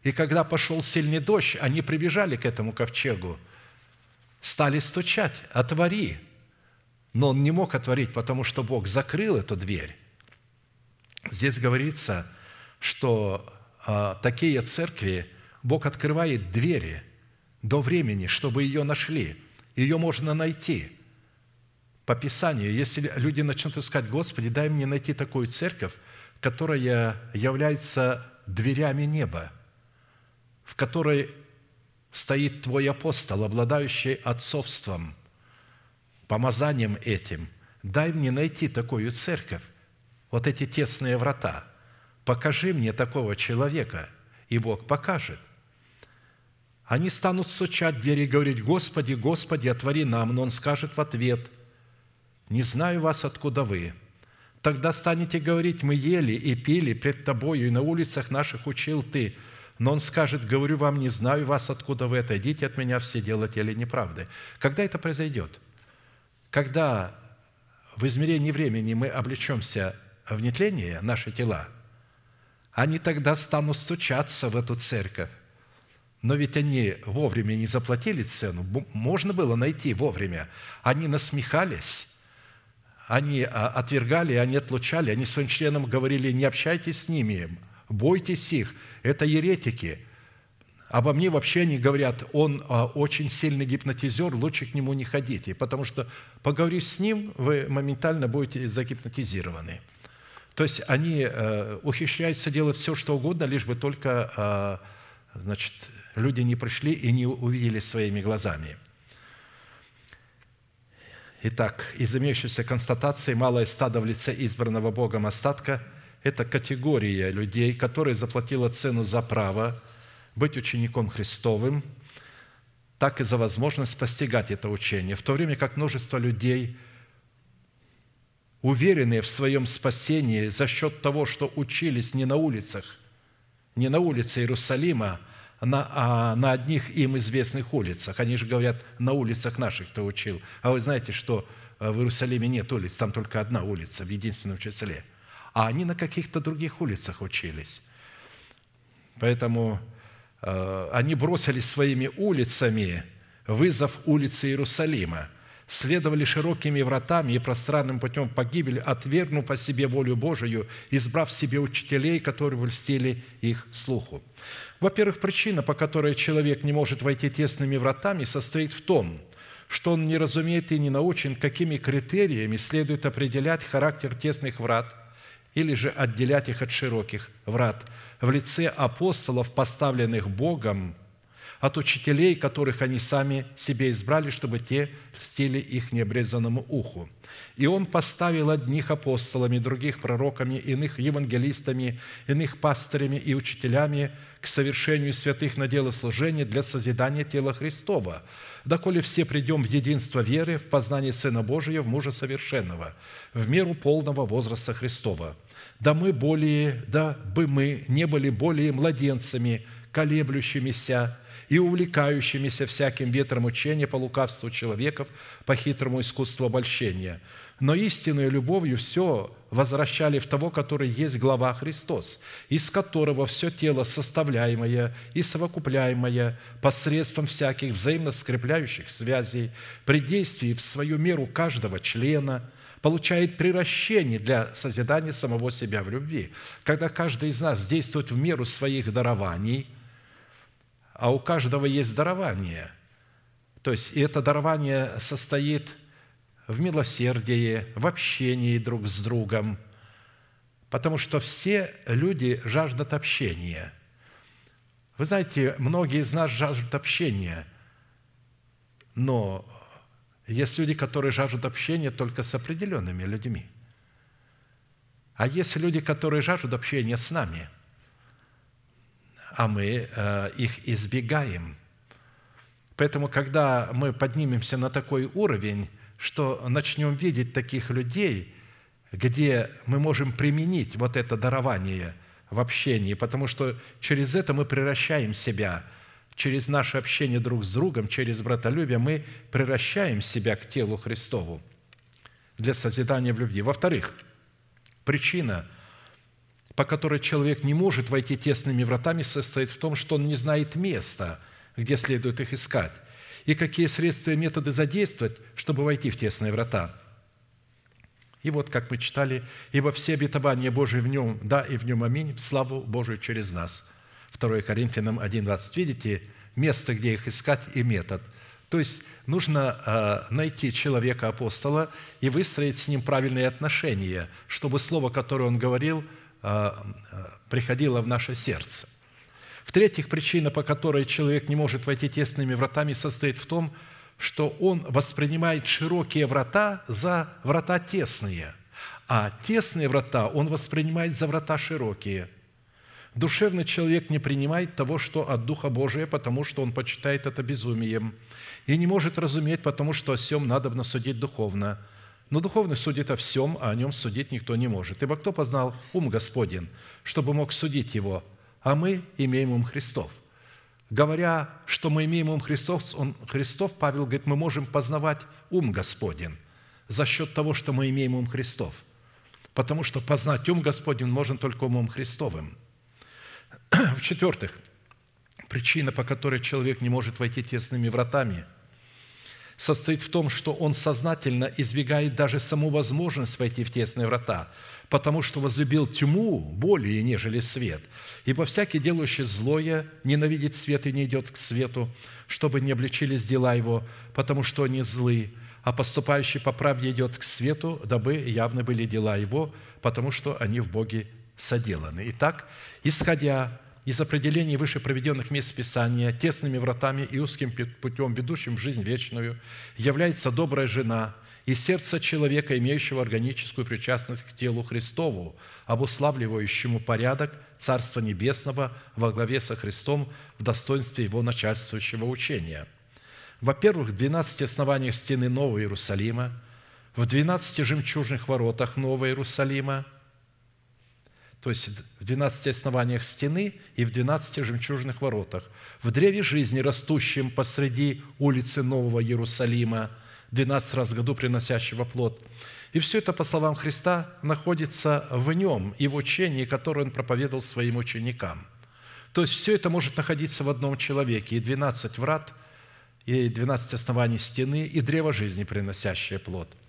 S1: И когда пошел сильный дождь, они прибежали к этому ковчегу, стали стучать, отвори. Но он не мог отворить, потому что Бог закрыл эту дверь. Здесь говорится, что а, такие церкви Бог открывает двери до времени, чтобы ее нашли. Ее можно найти – по Писанию, если люди начнут искать, Господи, дай мне найти такую церковь, которая является дверями неба, в которой стоит Твой апостол, обладающий отцовством, помазанием этим. Дай мне найти такую церковь, вот эти тесные врата. Покажи мне такого человека, и Бог покажет. Они станут стучать в двери и говорить, «Господи, Господи, отвори нам!» Но Он скажет в ответ – не знаю вас, откуда вы. Тогда станете говорить, мы ели и пили пред тобою, и на улицах наших учил ты. Но он скажет, говорю вам, не знаю вас, откуда вы, отойдите от меня все делатели неправды. Когда это произойдет? Когда в измерении времени мы облечемся в нетление, наши тела, они тогда станут стучаться в эту церковь. Но ведь они вовремя не заплатили цену, можно было найти вовремя. Они насмехались, они а, отвергали, они отлучали, они своим членам говорили, не общайтесь с ними, бойтесь их, это еретики. Обо мне вообще они говорят, он а, очень сильный гипнотизер, лучше к нему не ходите, потому что, поговорив с ним, вы моментально будете загипнотизированы. То есть они э, ухищряются делать все, что угодно, лишь бы только э, значит, люди не пришли и не увидели своими глазами. Итак, из имеющейся констатации малое стадо в лице избранного Богом остатка – это категория людей, которая заплатила цену за право быть учеником Христовым, так и за возможность постигать это учение, в то время как множество людей, уверенные в своем спасении за счет того, что учились не на улицах, не на улице Иерусалима, на, а на одних им известных улицах. Они же говорят, на улицах наших кто учил. А вы знаете, что э, в Иерусалиме нет улиц, там только одна улица в единственном числе. А они на каких-то других улицах учились. Поэтому Э, они бросили своими улицами вызов улицы Иерусалима, следовали широкими вратами и пространным путем погибели, отвергнув по себе волю Божию, избрав себе учителей, которые льстили их слуху. Во-первых, причина, по которой человек не может войти тесными вратами, состоит в том, что он не разумеет и не научен, какими критериями следует определять характер тесных врат или же отделять их от широких врат – в лице апостолов, поставленных Богом, от учителей, которых они сами себе избрали, чтобы те льстили их необрезанному уху. И Он поставил одних апостолами, других пророками, иных евангелистами, иных пастырями и учителями к совершению святых на дело служения для созидания тела Христова, доколе все придем в единство веры, в познание Сына Божия, в мужа совершенного, в меру полного возраста Христова – да мы более, да бы мы не были более младенцами, колеблющимися и увлекающимися всяким ветром учения по лукавству человеков, по хитрому искусству обольщения. Но истинной любовью все возвращали в того, который есть глава Христос, из которого все тело составляемое и совокупляемое посредством всяких взаимно скрепляющих связей, при действии в свою меру каждого члена – получает приращение для созидания самого себя в любви. Когда каждый из нас действует в меру своих дарований, а у каждого есть дарование, то есть и это дарование состоит в милосердии, в общении друг с другом, потому что все люди жаждут общения. Вы знаете, многие из нас жаждут общения, но есть люди, которые жаждут общения только с определенными людьми. А есть люди, которые жаждут общения с нами, а мы э, их избегаем. Поэтому, когда мы поднимемся на такой уровень, что начнем видеть таких людей, где мы можем применить вот это дарование в общении, потому что через это мы превращаем себя – через наше общение друг с другом, через братолюбие, мы превращаем себя к телу Христову для созидания в любви. Во-вторых, причина, по которой человек не может войти тесными вратами, состоит в том, что он не знает места, где следует их искать, и какие средства и методы задействовать, чтобы войти в тесные врата. И вот, как мы читали, «Ибо все обетования Божии в нем, да, и в нем аминь, в славу Божию через нас». 2 Коринфянам 1.20. Видите, место, где их искать, и метод. То есть нужно а, найти человека-апостола и выстроить с ним правильные отношения, чтобы слово, которое он говорил, а, а, приходило в наше сердце. В-третьих, причина, по которой человек не может войти тесными вратами, состоит в том, что он воспринимает широкие врата за врата тесные, а тесные врата он воспринимает за врата широкие – Душевный человек не принимает того, что от Духа Божия, потому что он почитает это безумием, и не может разуметь, потому что о всем надо судить духовно. Но духовный судит о всем, а о нем судить никто не может. Ибо кто познал ум Господен, чтобы мог судить его? А мы имеем ум Христов. Говоря, что мы имеем ум Христов, он, Христов, Павел говорит, мы можем познавать ум Господен за счет того, что мы имеем ум Христов. Потому что познать ум Господен можно только умом Христовым – В-четвертых, причина, по которой человек не может войти тесными вратами, состоит в том, что он сознательно избегает даже саму возможность войти в тесные врата, потому что возлюбил тьму более, нежели свет. Ибо всякий, делающий злое, ненавидит свет и не идет к свету, чтобы не обличились дела его, потому что они злы, а поступающий по правде идет к свету, дабы явны были дела его, потому что они в Боге соделаны. Итак, исходя из определений выше проведенных мест Писания, тесными вратами и узким путем, ведущим в жизнь вечную, является добрая жена и сердце человека, имеющего органическую причастность к телу Христову, обуславливающему порядок Царства Небесного во главе со Христом в достоинстве Его начальствующего учения. Во-первых, в 12 основаниях стены Нового Иерусалима, в 12 жемчужных воротах Нового Иерусалима – то есть в 12 основаниях стены и в 12 жемчужных воротах, в древе жизни, растущем посреди улицы Нового Иерусалима, 12 раз в году приносящего плод. И все это, по словам Христа, находится в нем и в учении, которое он проповедовал своим ученикам. То есть все это может находиться в одном человеке, и 12 врат, и 12 оснований стены, и древо жизни, приносящее плод –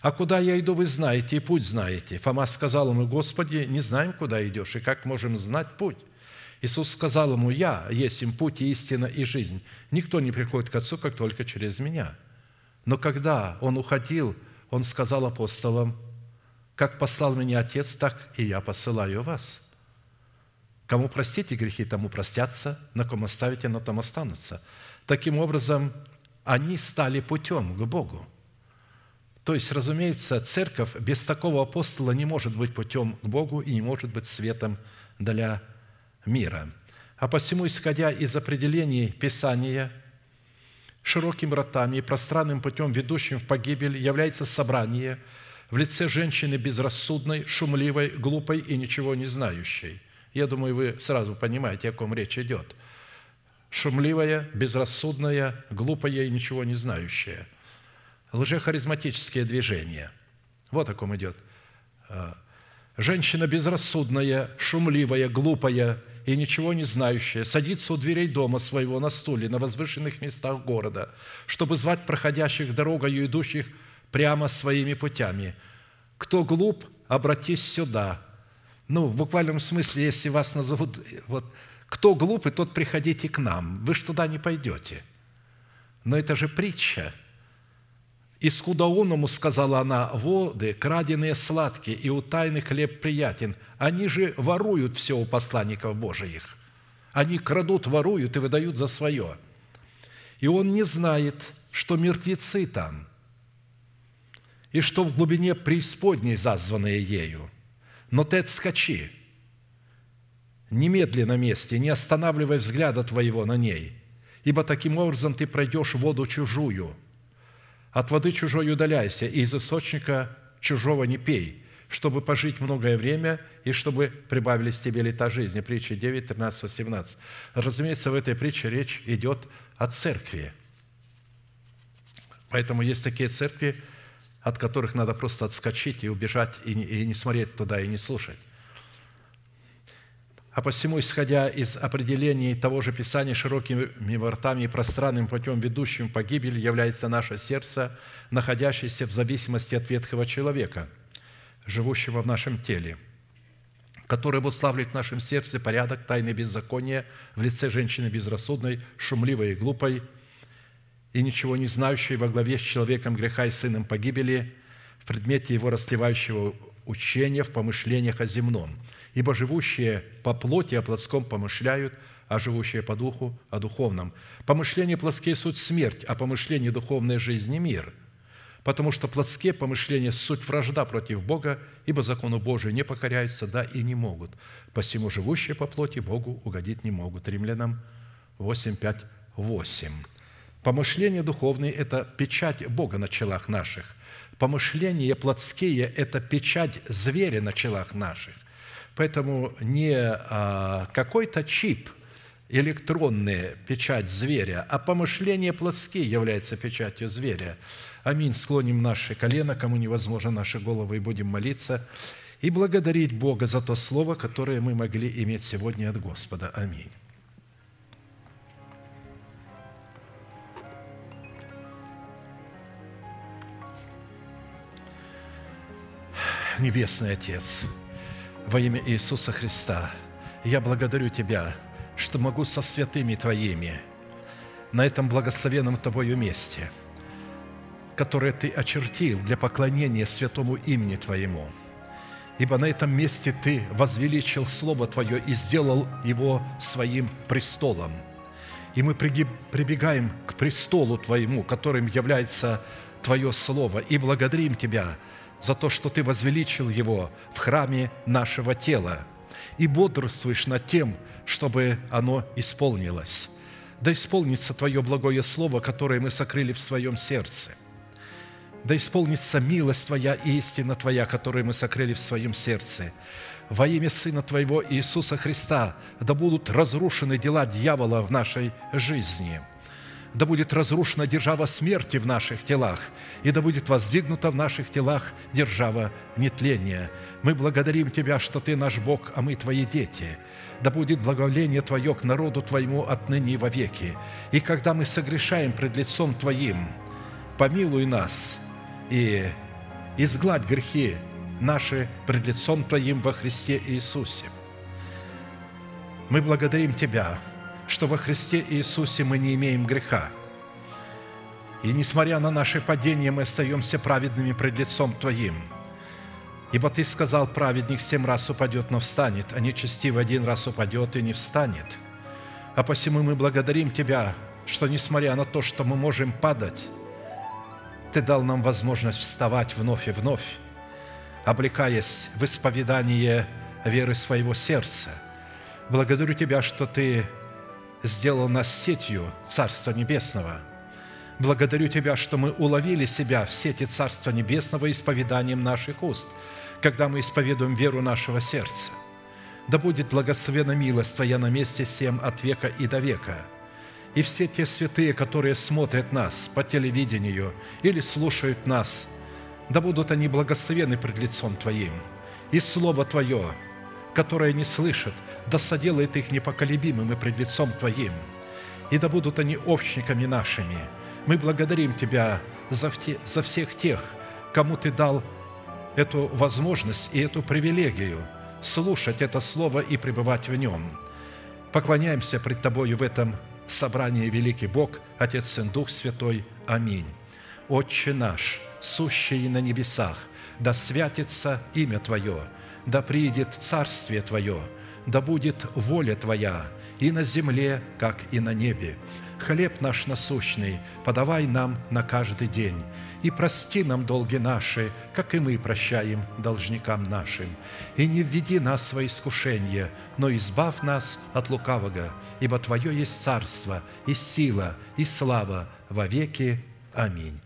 S1: а куда я иду, вы знаете, и путь знаете. Фома сказал ему, Господи, не знаем, куда идешь, и как можем знать путь? Иисус сказал ему, «Я есть им путь и истина и жизнь. Никто не приходит к Отцу, как только через Меня». Но когда Он уходил, Он сказал апостолам, «Как послал Меня Отец, так и Я посылаю вас». Кому простите грехи, тому простятся, на ком оставите, на том останутся. Таким образом, они стали путем к Богу. То есть, разумеется, церковь без такого апостола не может быть путем к Богу и не может быть светом для мира. А посему, исходя из определений Писания, широким ротами и пространным путем, ведущим в погибель, является собрание в лице женщины безрассудной, шумливой, глупой и ничего не знающей. Я думаю, вы сразу понимаете, о ком речь идет. Шумливая, безрассудная, глупая и ничего не знающая – лжехаризматические движения. Вот о ком идет. А, женщина безрассудная, шумливая, глупая и ничего не знающая садится у дверей дома своего на стуле на возвышенных местах города, чтобы звать проходящих дорогою идущих прямо своими путями. Кто глуп, обратись сюда. Ну, в буквальном смысле, если вас назовут, вот, кто глупый, тот приходите к нам. Вы ж туда не пойдете. Но это же притча – и скудоуному сказала она, воды, краденые сладкие, и утайный хлеб приятен. Они же воруют все у посланников Божиих. Они крадут, воруют и выдают за свое. И он не знает, что мертвецы там, и что в глубине преисподней зазванные ею. Но ты отскочи, немедленно месте, не останавливай взгляда твоего на ней, ибо таким образом ты пройдешь воду чужую – от воды чужой удаляйся, и из источника чужого не пей, чтобы пожить многое время и чтобы прибавились тебе лета жизни». Притча 9, 13, 18. Разумеется, в этой притче речь идет о церкви. Поэтому есть такие церкви, от которых надо просто отскочить и убежать, и не смотреть туда, и не слушать. А посему, исходя из определений того же Писания, широкими воротами и пространным путем, ведущим в погибель, является наше сердце, находящееся в зависимости от ветхого человека, живущего в нашем теле, который обуславливает в нашем сердце порядок тайны беззакония в лице женщины безрассудной, шумливой и глупой, и ничего не знающей во главе с человеком греха и сыном погибели, в предмете его расливающего учения в помышлениях о земном – Ибо живущие по плоти о плотском помышляют, а живущие по духу – о духовном. Помышления плотские – суть смерть, а помышления духовной жизни – мир. Потому что плотские помышления – суть вражда против Бога, ибо закону Божию не покоряются, да и не могут. Посему живущие по плоти Богу угодить не могут. Римлянам 8, 5, 8. Помышления духовные – это печать Бога на челах наших. Помышления плотские – это печать зверя на челах наших. Поэтому не а, какой-то чип, электронная печать зверя, а помышление плотские является печатью зверя. Аминь. Склоним наши колено, кому невозможно наши головы, и будем молиться и благодарить Бога за то слово, которое мы могли иметь сегодня от Господа. Аминь. Небесный Отец, во имя Иисуса Христа, я благодарю Тебя, что могу со святыми Твоими на этом благословенном Тобою месте, которое Ты очертил для поклонения святому имени Твоему. Ибо на этом месте Ты возвеличил Слово Твое и сделал его своим престолом. И мы прибегаем к престолу Твоему, которым является Твое Слово, и благодарим Тебя – за то, что Ты возвеличил его в храме нашего тела и бодрствуешь над тем, чтобы оно исполнилось. Да исполнится Твое благое Слово, которое мы сокрыли в своем сердце. Да исполнится милость Твоя и истина Твоя, которую мы сокрыли в своем сердце. Во имя Сына Твоего Иисуса Христа да будут разрушены дела дьявола в нашей жизни – да будет разрушена держава смерти в наших телах, и да будет воздвигнута в наших телах держава нетления. Мы благодарим Тебя, что Ты наш Бог, а мы Твои дети. Да будет благоволение Твое к народу Твоему отныне и вовеки. И когда мы согрешаем пред лицом Твоим, помилуй нас и изгладь грехи наши пред лицом Твоим во Христе Иисусе. Мы благодарим Тебя – что во Христе Иисусе мы не имеем греха. И несмотря на наши падения, мы остаемся праведными пред лицом Твоим. Ибо Ты сказал, праведник семь раз упадет, но встанет, а нечестивый один раз упадет и не встанет. А посему мы благодарим Тебя, что несмотря на то, что мы можем падать, Ты дал нам возможность вставать вновь и вновь, облекаясь в исповедание веры своего сердца. Благодарю Тебя, что Ты сделал нас сетью Царства Небесного. Благодарю Тебя, что мы уловили себя в сети Царства Небесного исповеданием наших уст, когда мы исповедуем веру нашего сердца. Да будет благословена милость Твоя на месте всем от века и до века. И все те святые, которые смотрят нас по телевидению или слушают нас, да будут они благословены пред лицом Твоим. И Слово Твое, которое не слышит, да соделает их непоколебимыми пред лицом Твоим, и да будут они общниками нашими. Мы благодарим Тебя за, за всех тех, кому Ты дал эту возможность и эту привилегию слушать это Слово и пребывать в нем. Поклоняемся пред Тобою в этом собрании, великий Бог, Отец, Сын, Дух Святой. Аминь. Отче наш, сущий на небесах, да святится имя Твое, да приидет Царствие Твое – да будет воля Твоя и на земле, как и на небе. Хлеб наш насущный подавай нам на каждый день, и прости нам долги наши, как и мы прощаем должникам нашим. И не введи нас во искушение, но избавь нас от лукавого, ибо Твое есть царство, и сила, и слава во веки. Аминь.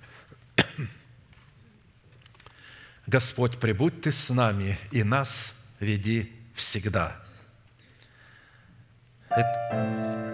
S1: Господь, прибудь Ты с нами, и нас веди всегда. Это...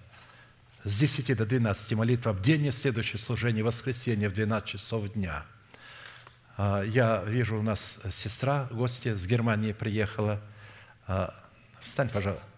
S1: с 10 до 12 молитва в день, и следующее служение воскресенье в 12 часов дня. А, я вижу, у нас сестра, гостья с Германии приехала. А, встань, пожалуйста.